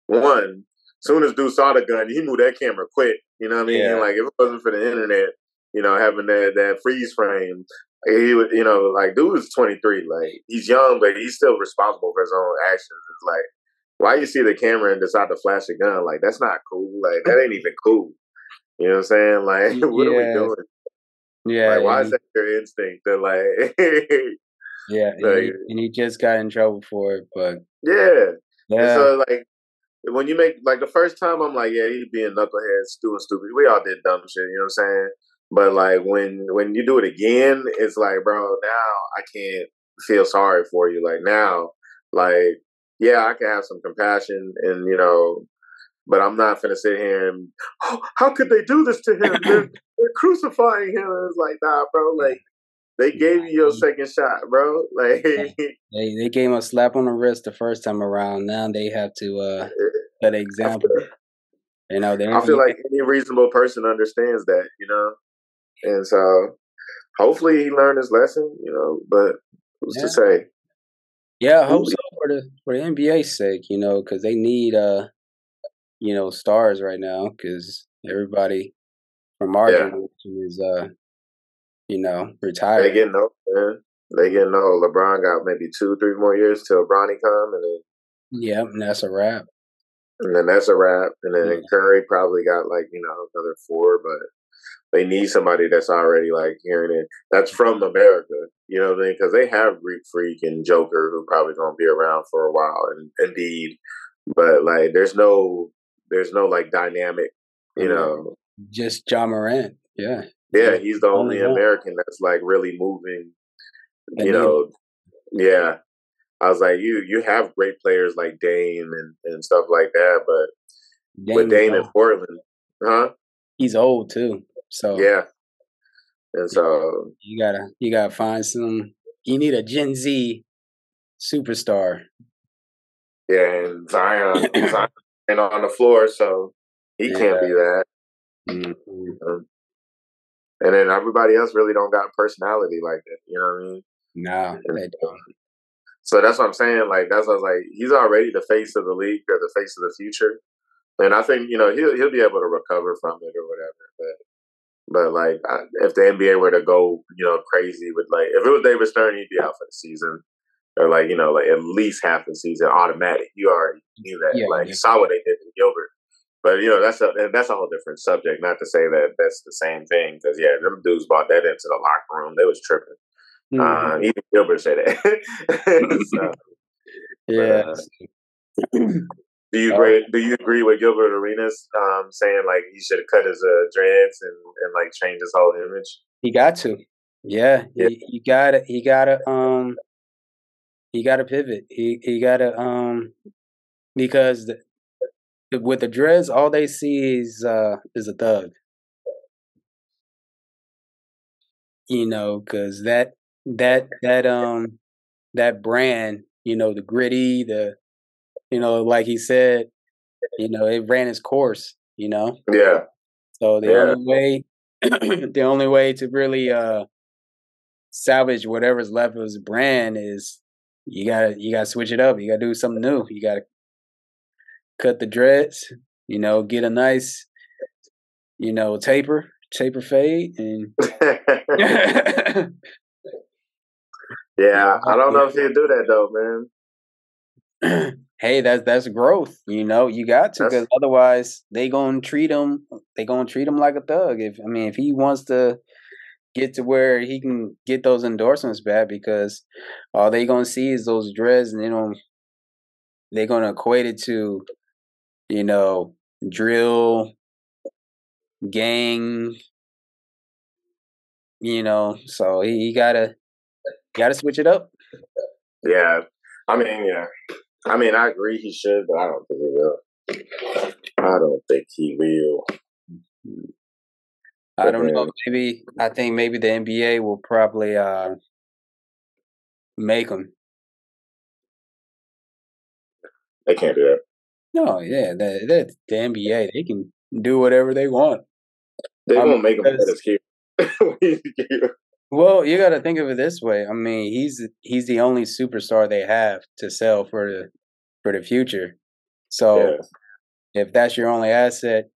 like, one, soon as dude saw the gun, he moved that camera quick. You know what I mean? Yeah. Like if it wasn't for the internet, you know, having that that freeze frame, he would, you know, like dude is 23. Like he's young, but he's still responsible for his own actions. It's like why you see the camera and decide to flash a gun? Like that's not cool. Like that ain't even cool. You know what I'm saying? Like what yeah. are we doing? Yeah. Like why is that your instinct to like? yeah, like, and, he, and he just got in trouble for it, but yeah. Yeah. So like when you make like the first time, I'm like, yeah, he's being knucklehead, doing stupid. We all did dumb shit, you know what I'm saying? But like when when you do it again, it's like, bro, now I can't feel sorry for you. Like now, like yeah, I can have some compassion and you know, but I'm not gonna sit here and oh, how could they do this to him? They're, they're crucifying him. It's like, nah, bro, like they gave you your second shot, bro. Like they, they gave him a slap on the wrist the first time around. Now they have to uh set an example. You know, I feel like any reasonable person understands that, you know, and so hopefully he learned his lesson, you know. But who's yeah. to say? Yeah, I hope so for the for the NBA's sake, you know, because they need uh, you know, stars right now because everybody from our yeah. generation is uh you know, retired. They getting old, man. They getting old. LeBron got maybe two, three more years till Bronny come, and then yeah, and that's a wrap. And then that's a wrap. And then yeah. Curry probably got like you know another four, but they need somebody that's already like hearing it. That's from America, you know what I mean? Because they have Greek Freak and Joker who probably gonna be around for a while, and indeed, but like there's no there's no like dynamic, you mm-hmm. know. Just Ja Morant, yeah. Yeah, he's the only, only American that's like really moving. You know, yeah. I was like, you you have great players like Dame and, and stuff like that, but Dame with Dame in Portland, huh? He's old too, so yeah. And so you gotta you gotta find some. You need a Gen Z superstar. Yeah, and Zion, Zion and on the floor, so he yeah. can't be that. Mm-hmm. Um, and then everybody else really don't got personality like that. You know what I mean? No, they don't. So that's what I'm saying. Like that's what I was like. He's already the face of the league or the face of the future, and I think you know he'll he'll be able to recover from it or whatever. But but like if the NBA were to go you know crazy with like if it was David Stern, he'd be out for the season or like you know like at least half the season automatic. You already knew that. Yeah, like yeah. you saw what they did to Gilbert. But you know that's a that's a whole different subject. Not to say that that's the same thing because yeah, them dudes brought that into the locker room. They was tripping. Uh, mm-hmm. Uh, even Gilbert said that. so, yeah. But, uh, do you agree? Do you agree with Gilbert Arenas um, saying like he should have cut his uh, dreads and, and like change his whole image? He got to. Yeah, yeah. He, he got to. He got to. Um, he got to pivot. He he got to um because the, with the dreads, all they see is uh is a thug. You know, because that that that um that brand, you know, the gritty, the you know, like he said, you know, it ran its course. You know. Yeah. So the yeah. only way, the only way to really uh salvage whatever's left of his brand is you gotta you gotta switch it up. You gotta do something new. You gotta cut the dreads. You know, get a nice, you know, taper, taper fade, and yeah, I don't know if he'll do that though, man. hey, that's that's growth. You know, you got to because otherwise they gonna treat him. They gonna treat him like a thug. If I mean, if he wants to get to where he can get those endorsements back, because all they gonna see is those dreads, and they don't. They're gonna equate it to, you know, drill, gang. You know, so he, he gotta gotta switch it up. Yeah, I mean, yeah. I mean, I agree he should, but I don't think he will. I don't think he will. I don't know. Maybe I think maybe the NBA will probably uh, make him. They can't do that. No, yeah, that, the, the NBA they can do whatever they want. They won't make him us here. Well, you got to think of it this way. I mean, he's he's the only superstar they have to sell for the for the future. So, yeah. if that's your only asset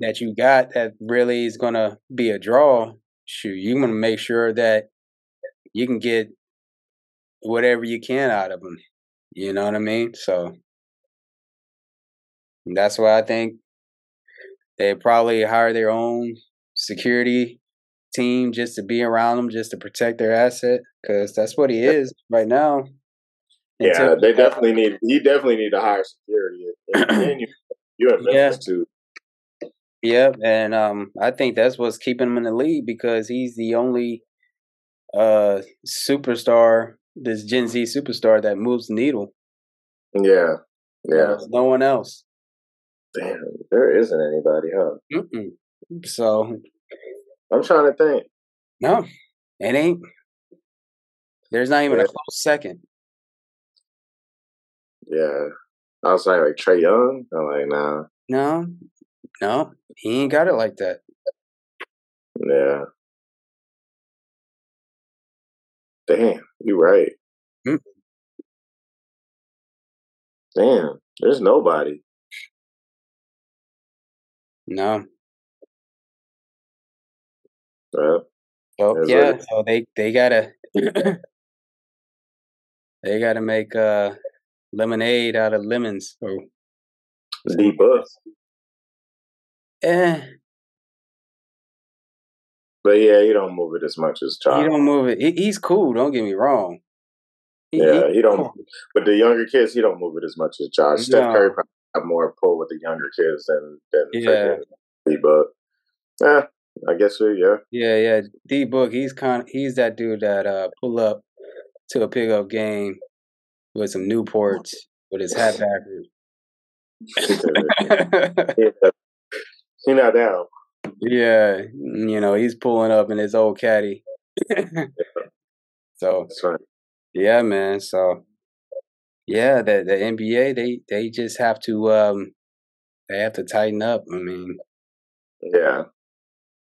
that you got that really is going to be a draw, shoot, you want to make sure that you can get whatever you can out of them. You know what I mean? So that's why I think they probably hire their own security team just to be around them, just to protect their asset, because that's what he is right now. Yeah, they definitely need. He definitely need to hire security. And you, you're in Memphis yeah. too. Yep, and um, I think that's what's keeping him in the league because he's the only uh superstar, this Gen Z superstar that moves the needle. Yeah, yeah. no one else. Damn, there isn't anybody, huh? Mm-mm. So I'm trying to think. No, it ain't. There's not even yeah. a close second. Yeah. I was like, like Trae Young. I'm like, nah. No, no, he ain't got it like that. Yeah. Damn, you right. Hmm. Damn, there's nobody. No. Well, so yeah, so they they gotta they gotta make uh lemonade out of lemons or D Book. Eh. But yeah, he don't move it as much as Charles. He don't move it. He, he's cool. Don't get me wrong. He, yeah, he, he don't. Cool. But the younger kids, he don't move it as much as Josh. No. Steph Curry probably have more pull with the younger kids than than yeah. D Book. Yeah, I guess so. Yeah. Yeah, yeah. D Book, he's kind. He's that dude that uh pull up to a pickup game with some Newports with his hat backwards. yeah. He not down. Yeah, you know he's pulling up in his old caddy. so right. Yeah, man. So yeah, the the NBA they they just have to um they have to tighten up. I mean, yeah.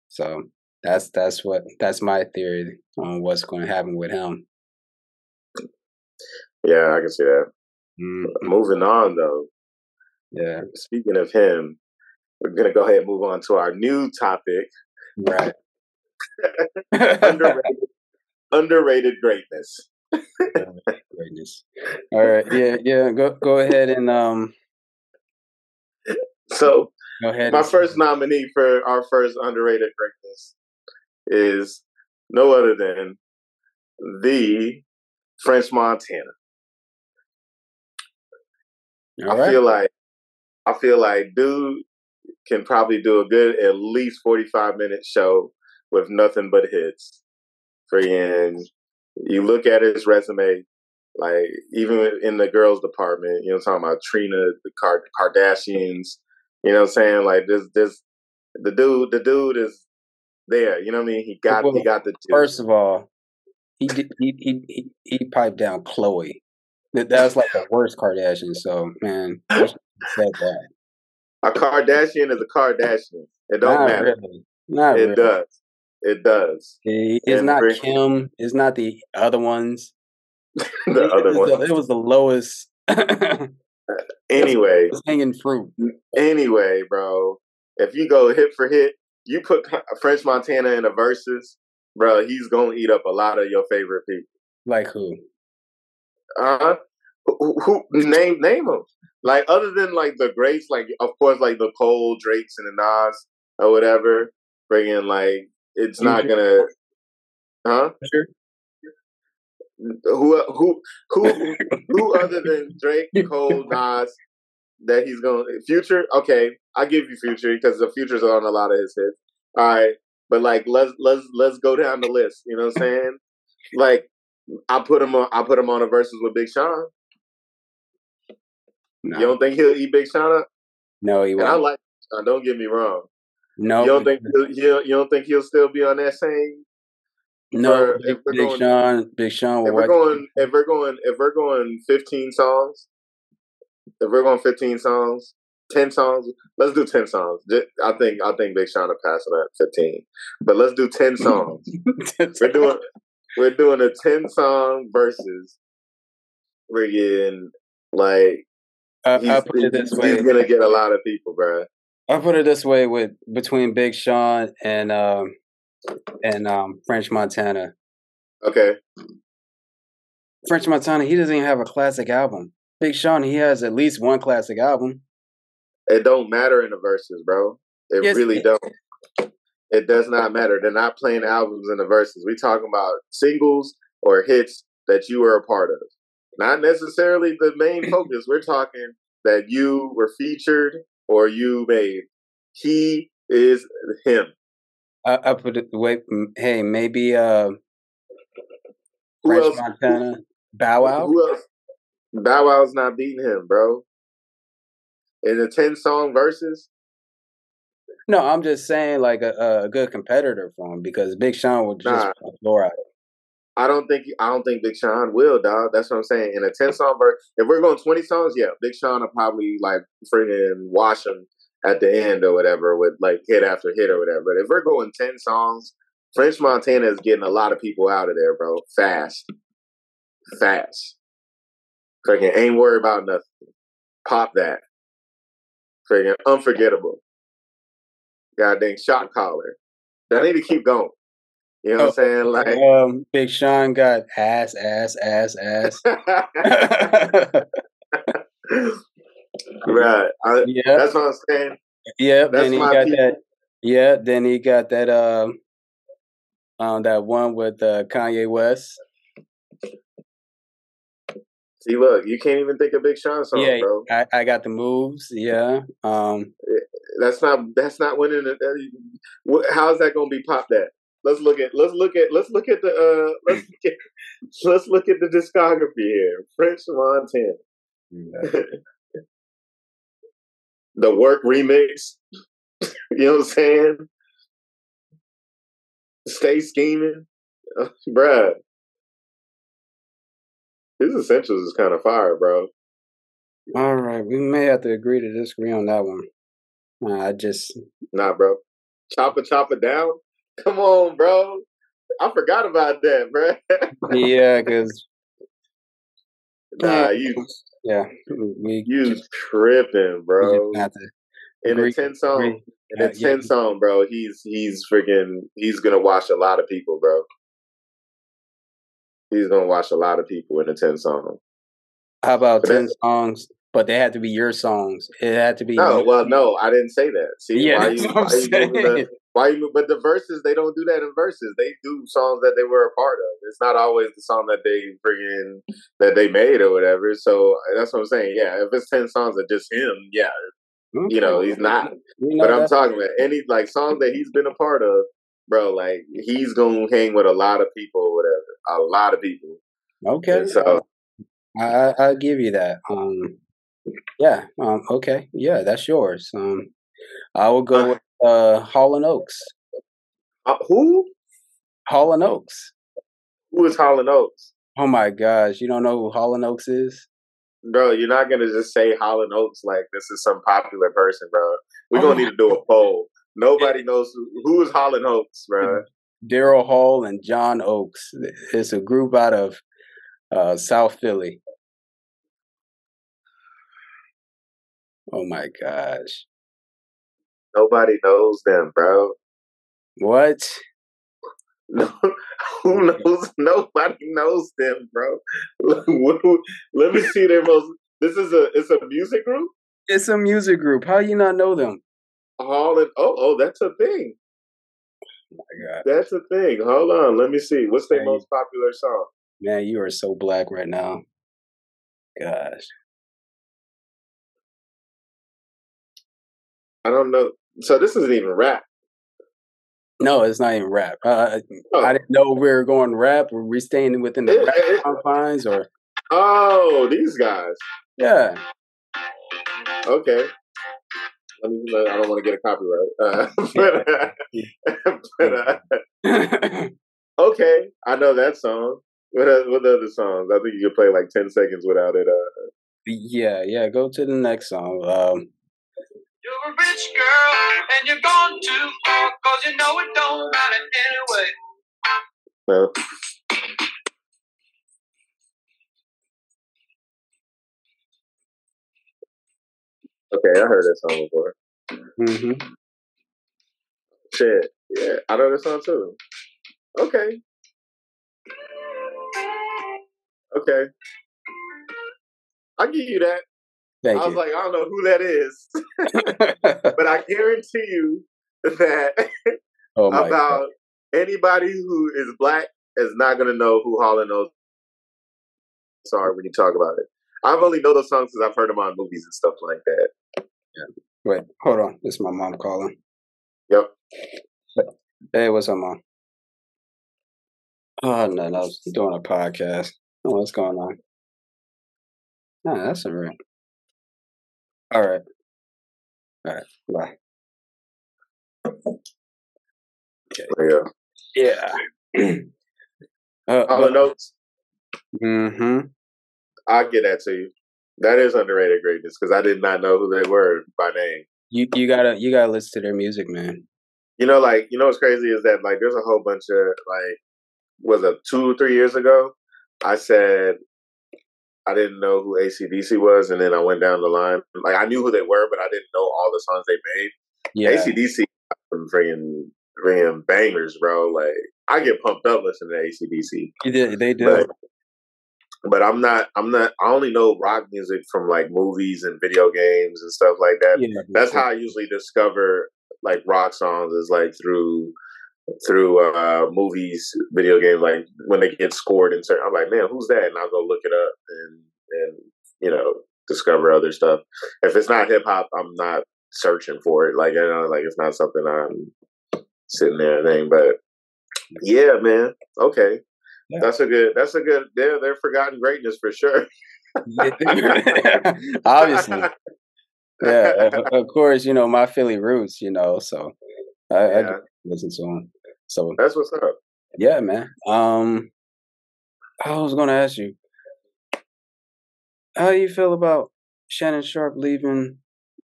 So that's that's what that's my theory on what's going to happen with him. Yeah, I can see that. Mm-hmm. Moving on though. Yeah. Speaking of him, we're gonna go ahead and move on to our new topic. Right. underrated, underrated greatness. greatness. All right. Yeah. Yeah. Go. Go ahead and um. So. Go ahead. My first nominee for our first underrated greatness is no other than the French Montana. All I right. feel like I feel like dude can probably do a good at least forty five minute show with nothing but hits. Freaking, you look at his resume, like even in the girls department, you know, talking about Trina, the Kardashians. You know, what I'm saying like this, this, the dude, the dude is there. You know what I mean? He got, well, he got the. Juice. First of all, he did, he, he he he piped down Khloe. That that's like the worst Kardashian. So man, said that. A Kardashian is a Kardashian. It don't not matter. Really. Not it really. does. It does. It's not Kim. It's not the other ones. the it other ones. The, it was the lowest. Uh, anyway, hanging fruit. Anyway, bro, if you go hit for hit, you put French Montana in a versus, bro. He's gonna eat up a lot of your favorite people. Like who? Uh huh. Who, who, name name them? Like other than like the greats, like of course like the Cole Drakes and the Nas or whatever. Bringing like it's not gonna, huh? Sure. Who who who who other than Drake, Cole, Nas that he's going Future? Okay, I give you Future because the Future's on a lot of his hits. All right, but like let's let's let's go down the list. You know what I'm saying? Like I put him on. I put him on a versus with Big Sean. No. You don't think he'll eat Big Sean up? No, he won't. And I like. Sean, don't get me wrong. No, you don't think he'll, you don't think he'll still be on that same? No, Big, Big going, Sean. Big Sean. If we're going, if we're going, if we're going, fifteen songs. If we're going fifteen songs, ten songs. Let's do ten songs. I think I think Big Sean will pass on at fifteen, but let's do ten songs. we're doing we're doing a ten song versus. We're getting like uh, I'll put it this way: he's gonna get a lot of people, bro. I'll put it this way: with between Big Sean and um and um French Montana. Okay. French Montana, he doesn't even have a classic album. Big Sean, he has at least one classic album. It don't matter in the verses, bro. It yes, really don't. It does not matter. They're not playing albums in the verses. We talking about singles or hits that you were a part of. Not necessarily the main focus. We're talking that you were featured or you made. He is him. I, I put it wait. Hey, maybe uh, French Montana, Bow Wow. Who else? Bow Wow's not beating him, bro. In the ten song verses. No, I'm just saying like a, a good competitor for him because Big Sean would just nah. floor out. I don't think I don't think Big Sean will, dog. That's what I'm saying. In a ten song verse, if we're going twenty songs, yeah, Big Sean will probably like friggin' wash him at the end or whatever with like hit after hit or whatever. But if we're going ten songs, French Montana is getting a lot of people out of there, bro. Fast, fast. Freaking ain't worried about nothing. Pop that. Freaking unforgettable. Goddamn shot caller. I need to keep going. You know what I'm oh, saying? Like um, Big Sean got ass, ass, ass, ass. right. yeah. That's what I'm saying. Yeah. Then he got people. that. Yeah. Then he got that. Um. Um. That one with uh, Kanye West. See, look, you can't even think of Big Sean song, yeah, bro. I, I got the moves. Yeah. Um. That's not. That's not winning. How's that going to be popped at? let's look at let's look at let's look at the uh let's look at, let's look at the discography here. French Montana. the work remix. you know what I'm saying? Stay scheming. Uh, bruh. His essentials is kind of fire, bro. All right, we may have to agree to disagree on that one. Uh, I just nah, bro. Chopper, chopper down. Come on, bro. I forgot about that, bro. yeah, because nah, you yeah, we you tripping, bro. In a ten song, in a ten song, bro. He's he's freaking he's gonna watch a lot of people, bro. He's gonna watch a lot of people in a ten song. How about but ten songs? But they had to be your songs. It had to be. No, well, no, I didn't say that. See, yeah, why you, why you the, why you? But the verses, they don't do that in verses. They do songs that they were a part of. It's not always the song that they bring in that they made or whatever. So that's what I'm saying. Yeah, if it's ten songs of just him, yeah, you know, he's not. You know but I'm talking about any like songs that he's been a part of, bro. Like he's gonna hang with a lot of people or whatever. A lot of people. Okay. And so I I give you that. Um, yeah. Um. Okay. Yeah, that's yours. Um, I will go uh, with uh Hall and Oates. Uh, who? Hall and Oates. Who is Hall and Oates? Oh my gosh, you don't know who Hall and Oates is? Bro, you're not gonna just say Hall and Oates like this is some popular person, bro. We're gonna need to do a poll. Nobody knows who, who is Hall and Oates, bro. Daryl Hall and John Oates. It's a group out of uh, South Philly. Oh my gosh. Nobody knows them, bro. What? No, who knows? Nobody knows them, bro. Let me see their most. This is a. It's a music group. It's a music group. How you not know them? All in. Oh, oh, that's a thing. Oh my God. That's a thing. Hold on. Let me see. What's their most popular song? Man, you are so black right now. Gosh. I don't know. So this isn't even rap. No, it's not even rap. Uh, oh. I didn't know we were going rap. Were we staying within the it, rap it, confines or? Oh, these guys. Yeah. Okay. I, mean, I don't want to get a copyright, uh, but, but uh, okay, I know that song. What what other songs? I think you could play like ten seconds without it. Uh, yeah, yeah. Go to the next song. Um, you're a rich girl and you're gone too far cause you know it don't matter anyway. Well. Okay, I heard that song before. Mm-hmm. Shit. Yeah, I know that song too. Okay. Okay. I'll give you that. Thank I was you. like, I don't know who that is, but I guarantee you that oh about God. anybody who is black is not going to know who Hall and Sorry, when you talk about it. I've only know those songs because I've heard them on movies and stuff like that. Yeah. Wait, hold on. This is my mom calling. Yep. Hey, what's up, mom? Oh no, I was doing a podcast. Oh, what's going on? Nah, that's a all right. All right. All right. Bye. Okay. Yeah. Yeah. uh, All the notes. Mm-hmm. I'll get that to you. That is underrated greatness because I did not know who they were by name. You you gotta you gotta listen to their music, man. You know, like you know what's crazy is that like there's a whole bunch of like was it two three years ago? I said I didn't know who ACDC was, and then I went down the line. Like I knew who they were, but I didn't know all the songs they made. Yeah. ACDC, freaking, freaking bangers, bro. Like I get pumped up listening to ACDC. Did, they do. But, but I'm not. I'm not. I only know rock music from like movies and video games and stuff like that. Yeah, That's how I usually discover like rock songs is like through through uh, movies, video games, like when they get scored and certain, I'm like, man, who's that? And I'll go look it up and and you know discover other stuff. If it's not hip hop, I'm not searching for it. Like you know, like it's not something I'm sitting there and thing. But yeah, man, okay, yeah. that's a good. That's a good. They're they're forgotten greatness for sure. Obviously. yeah, of course, you know my Philly roots, you know, so I, yeah. I listen to them. So that's what's up. Yeah, man. Um, I was gonna ask you. how do you feel about Shannon Sharpe leaving?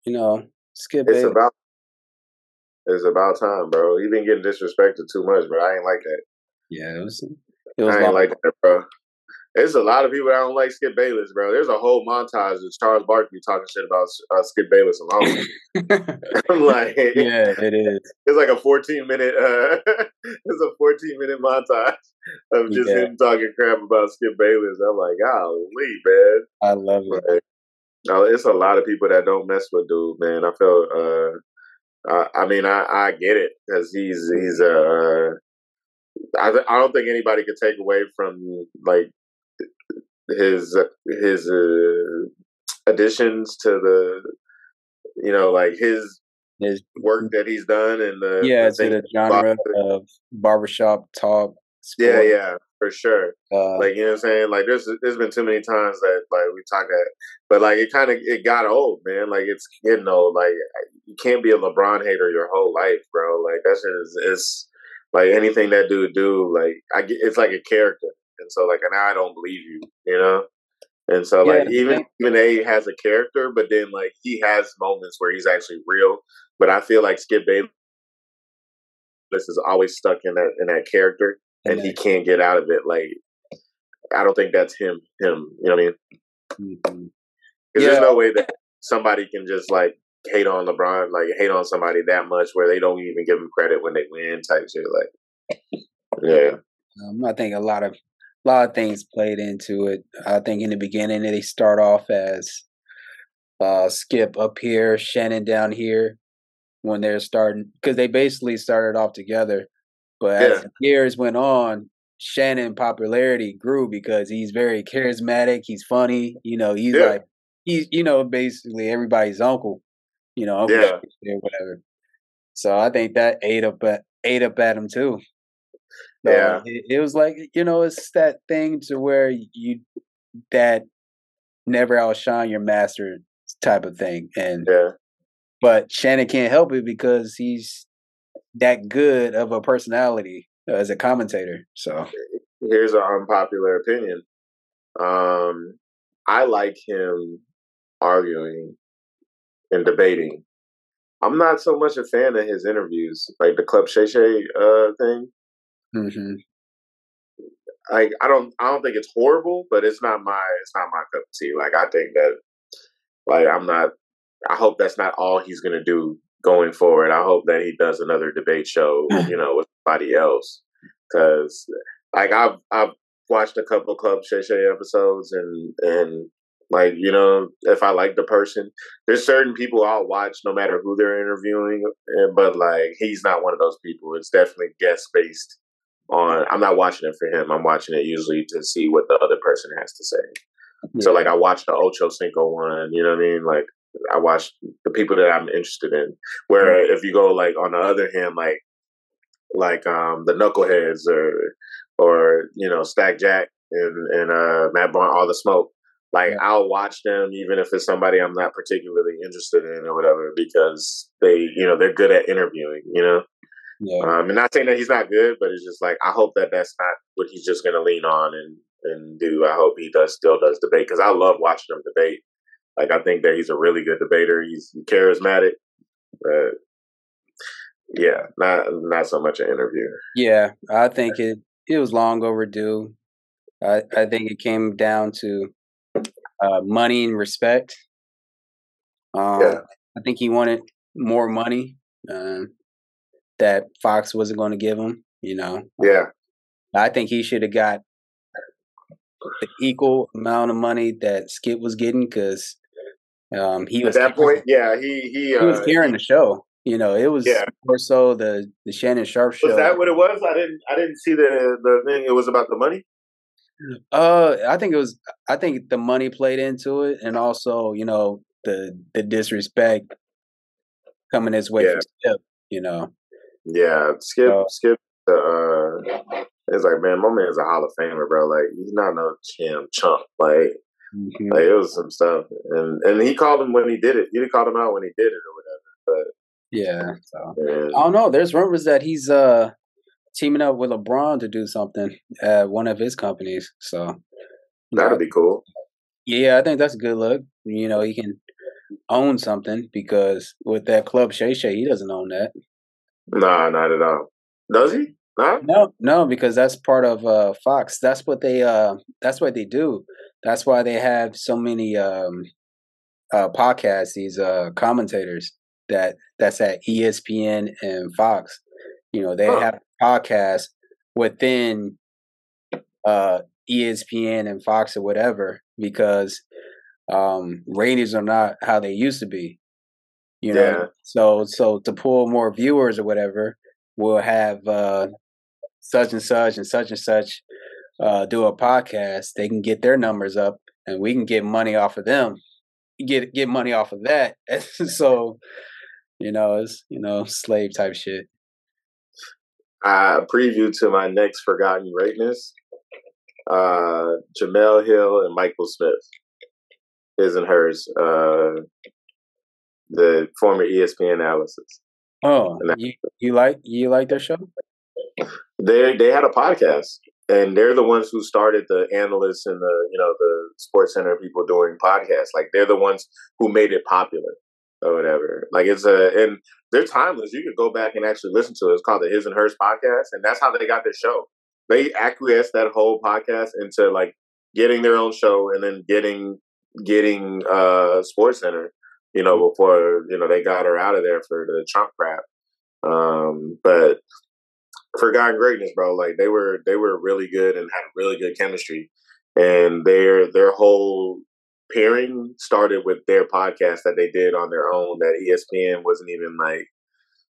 You know, Skip It's Bayless. about it's about time, bro. He been getting disrespected too much, but I ain't like that. Yeah, it was. It was I ain't like that, bro. There's a lot of people that don't like Skip Bayless, bro. There's a whole montage of Charles Barkley talking shit about uh, Skip Bayless alone. I'm like, yeah, it is. it's like a 14 minute, uh, it's a 14 minute montage of just Yeah. him talking crap about Skip Bayless. I'm like, golly, man. I love it. No, it's a lot of people that don't mess with dude, man. I feel, uh, I, I mean, I, I get it because he's he's uh, I th- I don't think anybody could take away from like his his uh, additions to the you know like his His- work that he's done and the yeah, to things the genre of barbershop talk. yeah sport, yeah for sure Uh, like you know what I'm saying. Like there's there's been too many times that like we talk at, but like it kind of it got old, man. Like it's getting old. Like you can't be a LeBron hater your whole life, bro. Like that shit is is like anything that dude do. Like I get it's like a character, and so like and now I don't believe you, you know. And so like Yeah, even even A has a character, but then like he has moments where he's actually real. But I feel like Skip Bayless is always stuck in that in that character and he can't get out of it. Like, I don't think that's him. Him, you know what I mean? Because Yeah. there's no way that somebody can just like hate on LeBron, like hate on somebody that much where they don't even give him credit when they win, type shit. Like, yeah, Um, I think a lot of a lot of things played into it. I think in the beginning they start off as uh, Skip up here, Shannon down here when they're starting because they basically started off together. But as years went on, Shannon popularity grew because he's very charismatic. He's funny. You know, he's Yeah. like he's you know basically everybody's uncle. You know, uncle Yeah. or whatever. So I think that ate up at ate up at him too. So Yeah. it, it was like you know, it's that thing to where you that never outshine your master type of thing, and yeah, but Shannon can't help it because he's that good of a personality as a commentator. So here's an unpopular opinion. Um, I like him arguing and debating. I'm not so much a fan of his interviews, like the Club Shay Shay uh, thing. Mhm. like I don't I don't think it's horrible, but it's not my it's not my cup of tea. Like I think that like I'm not I hope that's not all he's gonna do going forward. I hope that he does another debate show, you know, with somebody else. Cause like I've I've watched a couple of Club Shay Shay episodes and and like, you know, if I like the person, there's certain people I'll watch no matter who they're interviewing, but like he's not one of those people. It's definitely guest based on I'm not watching it for him. I'm watching it usually to see what the other person has to say. So like I watched the Ocho Cinco one, you know what I mean? Like I watched the people that I'm interested in. Where if you go like on the other hand, like like um the knuckleheads or or you know Stack Jack and and uh Matt Barn, all the smoke. Like Yeah. I'll watch them even if it's somebody I'm not particularly interested in or whatever because they you know they're good at interviewing, you know. Yeah, Um, and not saying that he's not good, but it's just like I hope that that's not what he's just going to lean on and and do. I hope he does still does debate because I love watching him debate. Like I think that he's a really good debater. He's charismatic, but yeah, not not so much an interview. yeah. I think it it was long overdue. I I think it came down to uh, money and respect. Um, Yeah. I think he wanted more money um, that Fox wasn't going to give him. You know, Yeah, I think he should have got the equal amount of money that Skip was getting because um, he at was that point, yeah, he he he was uh, carrying the show. You know, it was Yeah. more so the the Shannon Sharpe show. was that what it was? I didn't I didn't see the the thing. It was about the money. Uh, I think it was. I think the money played into it, and also, you know, the the disrespect coming his way Yeah. from Skip. You know, Yeah, Skip So- Skip. Uh, it's like man, my man's a Hall of Famer, bro. Like he's not no chim chump. Like Mhm. Like it was some stuff, and and he called him when he did it. He called him out when he did it or whatever. But yeah. So and, I don't know. There's rumors that he's uh teaming up with LeBron to do something at one of his companies. So that'd be cool. Yeah, I think that's a good look. You know, he can own something because with that club Shay Shay, he doesn't own that. Nah, not at all. Does he? Huh? No, no, because that's part of uh, Fox. That's what they uh, that's what they do. That's why they have so many um, uh, podcasts. These uh, commentators that that's at ESPN and Fox. You know, they Huh. have podcasts within uh, ESPN and Fox or whatever because um, ratings are not how they used to be. You know, Yeah. so so to pull more viewers or whatever, we'll have uh, such and such and such and such uh, do a podcast. They can get their numbers up, and we can get money off of them. Get get money off of that. so, you know, it's you know slave type shit. uh, preview to my next forgotten greatness. Uh, Jemele Hill and Michael Smith, his and hers, uh, the former ESPN analysis. Oh, you you like you like their show? They they had a podcast, and they're the ones who started the analysts and the you know the SportsCenter people doing podcasts. Like they're the ones who made it popular or whatever. Like it's a and they're timeless. You could go back and actually listen to it. It's called the His and Hers podcast, and that's how they got their show. They acquiesced that whole podcast into like getting their own show and then getting getting uh SportsCenter. You know, before you know they got her out of there for the Trump crap. Um, but forgotten greatness, bro. Like they were they were really good and had really good chemistry, and their their whole pairing started with their podcast that they did on their own. That ESPN wasn't even like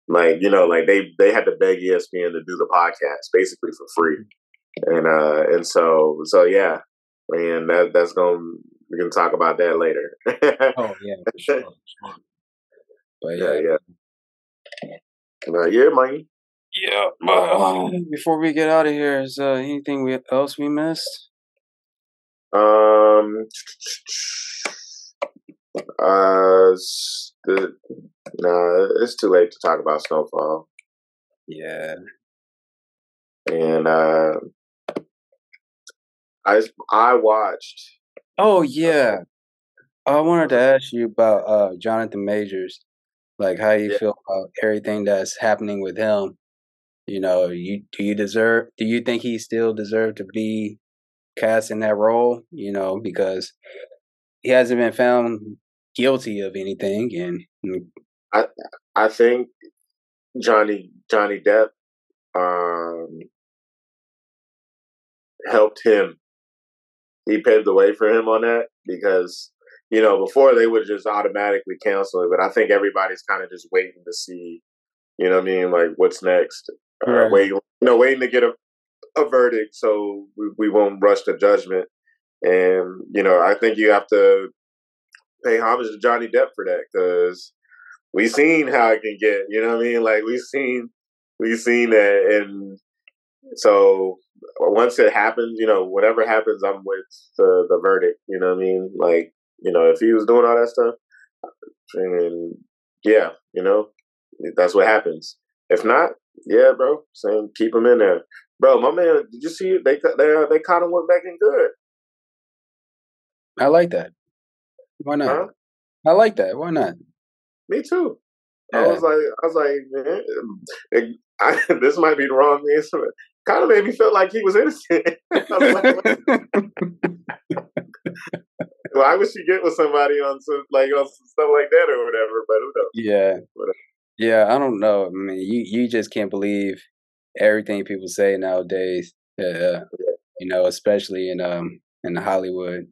like you know like they they had to beg ESPN to do the podcast basically for free, and uh and so so yeah, and that that's gonna we can talk about that later. Oh yeah, for sure. for sure. But yeah, yeah, yeah. Uh, yeah, man. yeah. But uh, before we get out of here, is uh, anything we, else we missed? Um, uh, the, nah, it's too late to talk about Snowfall. Yeah. And uh, I I watched. Oh yeah. I wanted to ask you about uh Jonathan Majors, like how you Yeah. feel about everything that's happening with him. You know, you do you deserve? Do you think he still deserved to be cast in that role? You know, because he hasn't been found guilty of anything, and I I think Johnny Johnny Depp um, helped him. He paved the way for him on that because you know before they would just automatically cancel it, but I think everybody's kind of just waiting to see, you know what I mean, like what's next. Uh, Right. waiting, you know, waiting to get a a verdict so we, we won't rush to judgment. And you know, I think you have to pay homage to Johnny Depp for that because we seen how it can get. You know what I mean? Like we seen we seen that, and so once it happens, you know, whatever happens, I'm with the the verdict. You know what I mean? Like you know, if he was doing all that stuff, and yeah, you know, that's what happens. If not, yeah, bro, same. Keep him in there, bro. My man, did you see? They they uh, they kind of went back in good, I like that. Why not? huh? I like that. Why not? Me too. I was like, I was like, man, it, I, this might be the wrong answer. Kind of made me feel like he was innocent. I was like, why would she get with somebody on some like on some stuff like that or whatever? But who knows? yeah. Whatever. Yeah, I don't know. I mean, you you just can't believe everything people say nowadays. Yeah, you know, especially in um in Hollywood.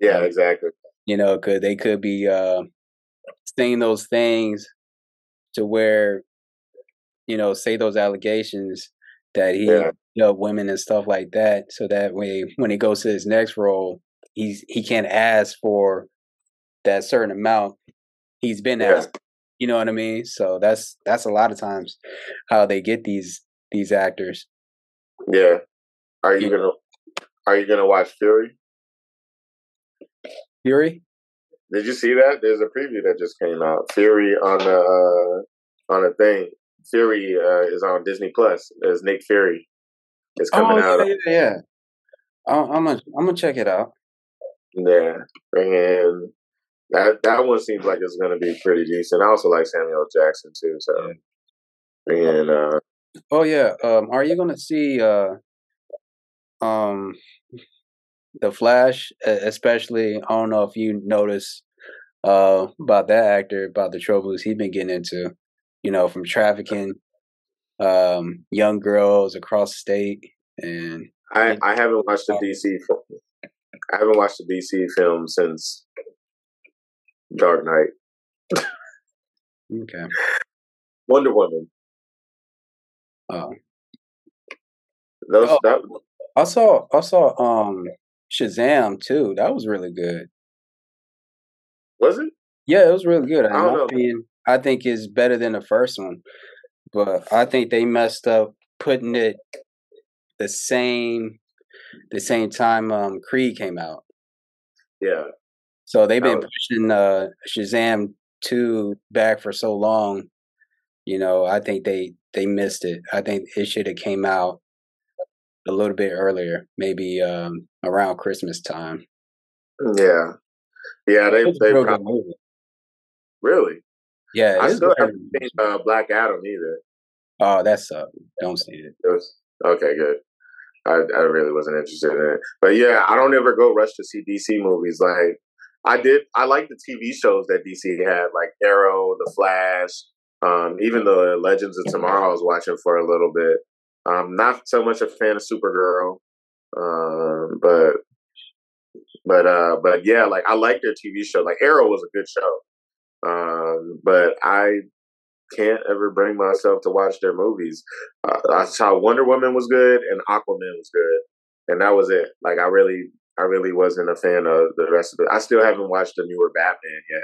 Yeah, Um, exactly. you know, could they could be uh, saying those things to where, you know, say those allegations that he Yeah. women and stuff like that, so that way when he goes to his next role, he's he can't ask for that certain amount he's been Yeah. asked. You know what I mean? So that's that's a lot of times how they get these these actors. Yeah. Are you Yeah. gonna Are you gonna watch Fury? Fury? Did you see that? There's a preview that just came out. Fury on the uh, on a thing. Fury uh, is on Disney Plus. There's Nick Fury. It's coming oh out. yeah, yeah, yeah. I- I'm gonna I'm gonna check it out. Yeah, and that that one seems like it's going to be pretty decent. I also like Samuel Jackson too. So, and uh, oh yeah, um, are you going to see uh, um, the Flash? Especially, I don't know if you notice uh, about that actor, about the troubles he's been getting into. You know, from trafficking um, young girls across state, and I I haven't watched the DC. Film. I haven't watched the DC film since Dark Knight. okay. Wonder Woman. Oh. Those, oh, that, I saw I saw um Shazam too. That was really good. Was it? Yeah, it was really good. I don't know. Opinion, I think is better than the first one, but I think they messed up putting it the same the same time um Creed came out. Yeah. So they've been pushing uh Shazam 2 back for so long. You know, I think they they missed it. I think it should have came out a little bit earlier, maybe um around Christmas time. Yeah. Yeah, they they probably, really. Yeah, I still haven't seen uh, Black Adam either. Oh, that's uh, don't see it. it was, okay, good. I, I really wasn't interested in it. But yeah, I don't ever go rush to see DC movies. Like I did, I like the TV shows that DC had, like Arrow, The Flash, um, even the Legends of Tomorrow. I was watching for a little bit. I'm not so much a fan of Supergirl, um, but but uh, but yeah, like I like their TV show. Like Arrow was a good show, um, but I can't ever bring myself to watch their movies. Uh, I saw Wonder Woman was good and Aquaman was good, and that was it. Like I really, I really wasn't a fan of the rest of it. I still haven't watched the newer Batman yet.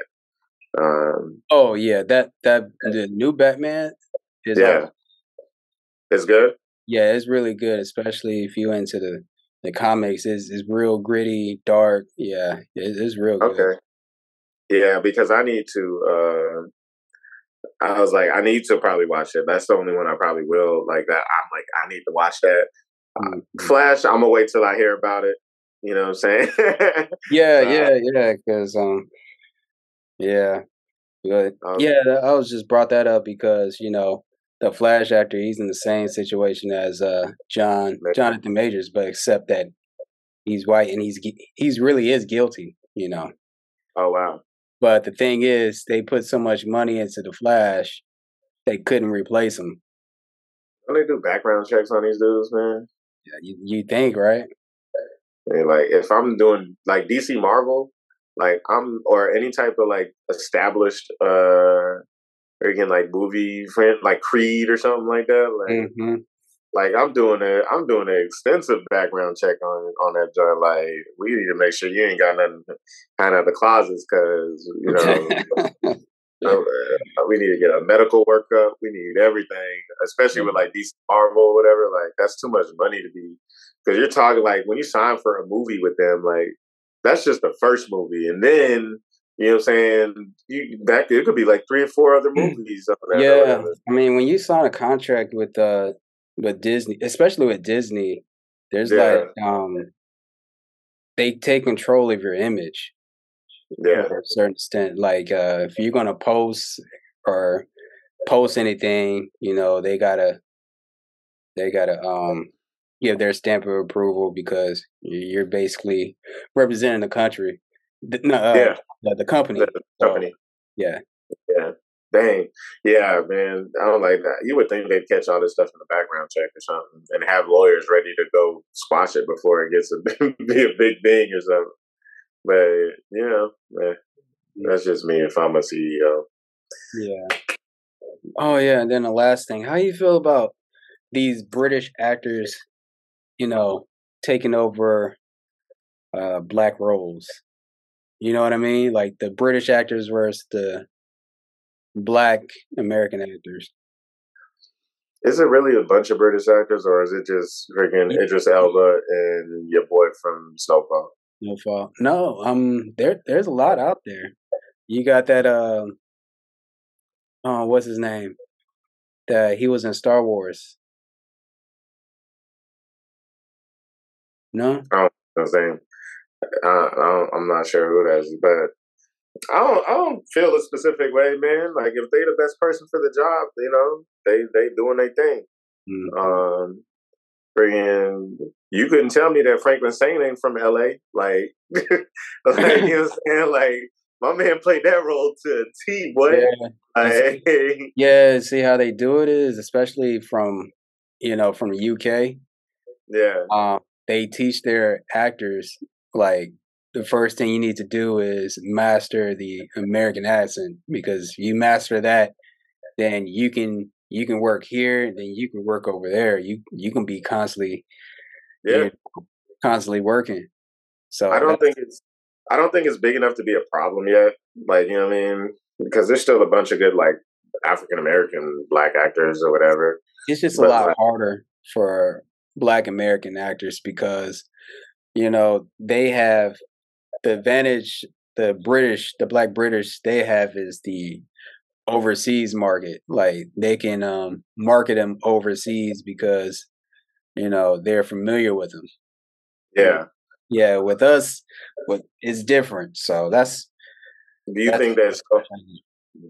Um, oh yeah, that that the new Batman is yeah, it's good. Yeah, it's really good, especially if you into the the comics. is is real gritty, dark. Yeah, it, it's real good. Okay. Yeah, because I need to. Uh, I was like, I need to probably watch it. That's the only one I probably will. Like that, I'm like, I need to watch that. Uh, mm-hmm. Flash, I'm gonna wait till I hear about it. You know what I'm saying? yeah, yeah, yeah. Because um, yeah, but um, yeah, I was just brought that up because you know the Flash actor, he's in the same situation as uh John Jonathan Majors, but except that he's white and he's he's really is guilty. You know. Oh wow. But the thing is, they put so much money into the Flash, they couldn't replace him. Don't they do background checks on these dudes, man? Yeah, you, you think, right? And like, if I'm doing like DC Marvel, like I'm or any type of like established uh or again like movie friend like Creed or something like that, like mm-hmm. Like I'm doing a, I'm doing an extensive background check on on that joint. Like we need to make sure you ain't got nothing kind of the closets, because you know. Uh, we need to get a medical workup. We need everything, especially with like DC Marvel or whatever. Like that's too much money to be because you're talking like when you sign for a movie with them, like that's just the first movie, and then you know what I'm saying? You that it could be like three or four other mm. movies. yeah, I mean, when you sign a contract with uh with Disney, especially with Disney, there's yeah. like um they take control of your image. Yeah. To a certain extent. Like uh if you're gonna post or post anything, you know, they gotta they gotta um give their stamp of approval because you're basically representing the country. No, uh, yeah. The, the company. The company. So, yeah. Yeah. Dang. Yeah, man. I don't like that. You would think they'd catch all this stuff in the background check or something and have lawyers ready to go squash it before it gets a be a big thing or something. But you know, man, that's just me if I'm a CEO. Yeah. Oh yeah, and then the last thing, how you feel about these British actors, you know, taking over uh black roles? You know what I mean? Like the British actors versus the black American actors. Is it really a bunch of British actors, or is it just freaking Idris Elba and your boy from Snowfall? Snowfall. No, um, there there's a lot out there. You got that. Uh, oh, what's his name? That he was in Star Wars. No. Oh, I'm saying. I, I don't, I'm not sure who that is, but I don't I don't feel a specific way, man. Like if they the best person for the job, you know, they they doing their thing. Mm. Um, friggin', you couldn't tell me that Franklin Saint ain't from L.A. Like, like you know what I'm saying? Like my man played that role to a T, boy. Yeah. Like, Yeah, see how they do it is, especially from you know from the UK. yeah, Um, they teach their actors like the first thing you need to do is master the American accent because you master that, then you can you can work here, then you can work over there. You you can be constantly yeah. constantly working. So I don't think it's I don't think it's big enough to be a problem yet. Like, you know what I mean? Because there's still a bunch of good like African American black actors or whatever. it's just a lot like- harder for black american actors because you know they have the advantage the british the black british they have is the overseas market like they can um market them overseas because you know they're familiar with them Yeah. yeah with us with it's different so that's Do you that's think that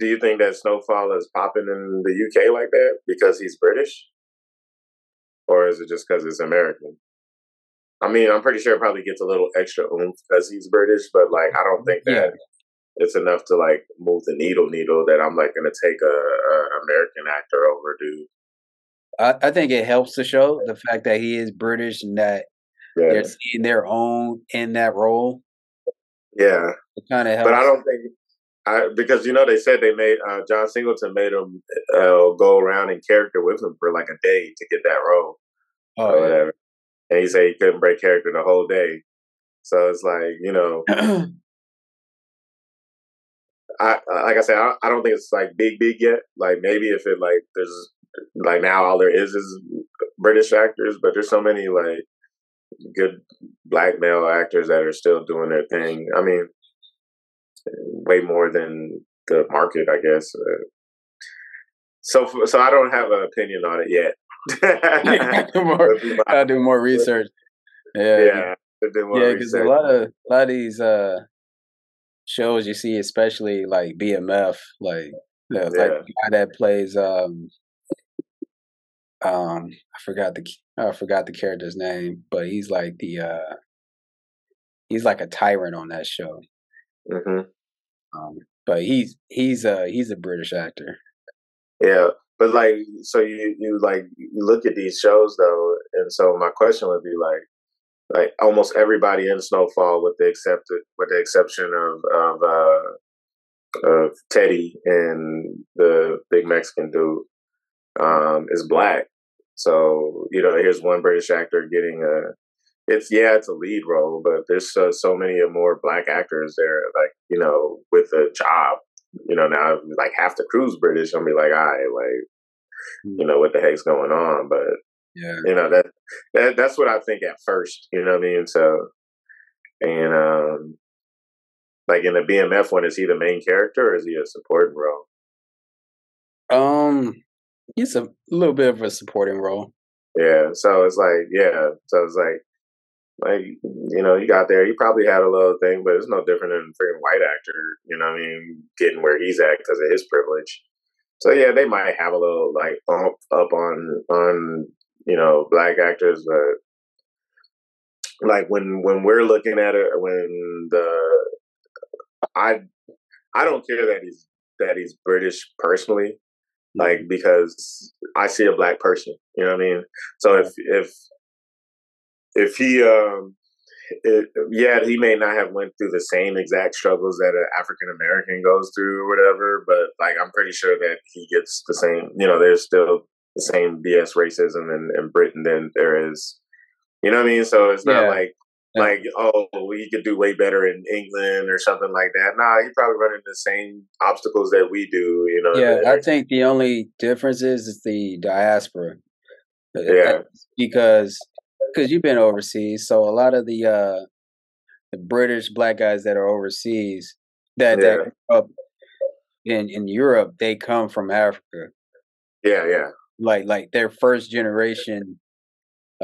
do you think that Snowfall is popping in the UK like that because he's British? Or is it just because it's American? I mean, I'm pretty sure it probably gets a little extra oomph because he's British, but like I don't think that Yeah. it's enough to like move the needle needle that I'm like gonna take a, a American actor over, dude. I, I think it helps the show the fact that he is british and that Yeah. they're seeing their own in that role Yeah. it kind of helps But I don't think I because you know they said they made uh, John Singleton made him uh, go around in character with him for like a day to get that role oh, or whatever, and he said he couldn't break character the whole day. So it's like you know. I like I said, I, I don't think it's like big big yet. Like maybe if it like there's like now all there is is British actors, but there's so many like good black male actors that are still doing their thing. I mean, way more than the market, I guess. Uh, so, so I don't have an opinion on it yet. More- I'll do more research. Yeah, yeah, to do more yeah, because a lot of a lot of these uh shows you see, especially like BMF, like the like Yeah. the guy that plays um um I forgot the I forgot the character's name, but he's like the uh he's like a tyrant on that show. hmm Um, but he's he's a he's a British actor. Yeah, but like, so you you like you look at these shows though, and so my question would be like, like almost everybody in Snowfall, with the excepted with the exception of of uh, of Teddy and the big Mexican dude, um, is black. So you know, here's one British actor getting a. It's yeah, it's a lead role, but there's uh, so many more black actors there, like you know, with a job. You know, now like half the crew's British. I'll be like, all right, like you know what the heck's going on, but Yeah. you know that, that that's what I think at first. You know what I mean? So, and um, like in the BMF one, is he the main character or is he a supporting role? Um, he's a little bit of a supporting role. Yeah. So it's like, yeah. So it's like, like you know, you got there. He probably had a little thing, but it's no different than a freaking white actor. You know what I mean? Getting where he's at because of his privilege. So yeah, they might have a little like bump up on on you know black actors, but like when when we're looking at it, when the I I don't care that he's that he's British personally, like mm-hmm. because I see a black person. You know what I mean? So if if if he um it, yeah he may not have went through the same exact struggles that an African American goes through or whatever, but like I'm pretty sure that he gets the same. You know, there's still the same BS racism in, in Britain than there is. You know what I mean? So it's not Yeah. like like oh he could do way better in England or something like that. Nah, he probably running the same obstacles that we do. You know? Yeah, I think the only difference is, is the diaspora. Yeah. because because you've been overseas, so a lot of the uh the British black guys that are overseas that Yeah. that grew up in in Europe, they come from Africa. yeah, yeah, Like like they're first generation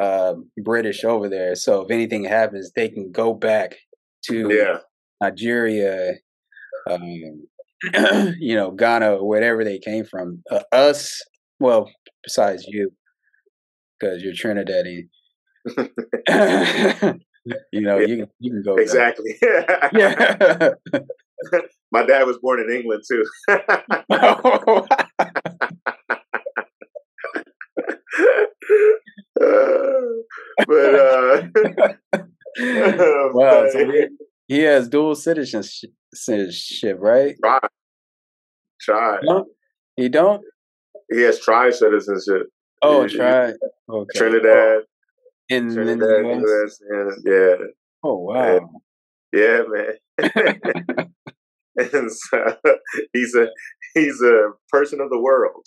um British over there. So if anything happens, they can go back to Yeah. Nigeria, um, you know, Ghana, or wherever they came from. Uh, us, well, besides you, because you're Trinidadian. you know, Yeah. you can you can go. Exactly. Yeah. My dad was born in England too. but uh wow, so he, he has dual citizenship, citizenship, right? try. Try. No, he don't. He has tri citizenship. Oh, try. Okay. Trinidad, in, in the US. And yeah. Oh wow. Yeah, man. and so he's a he's a person of the world.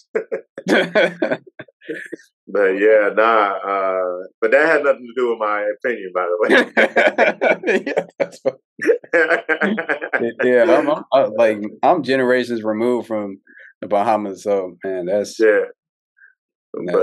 But yeah, nah. Uh, but that had nothing to do with my opinion, by the yeah, way. yeah, I'm, I'm uh, like I'm generations removed from the Bahamas, so man, that's yeah. But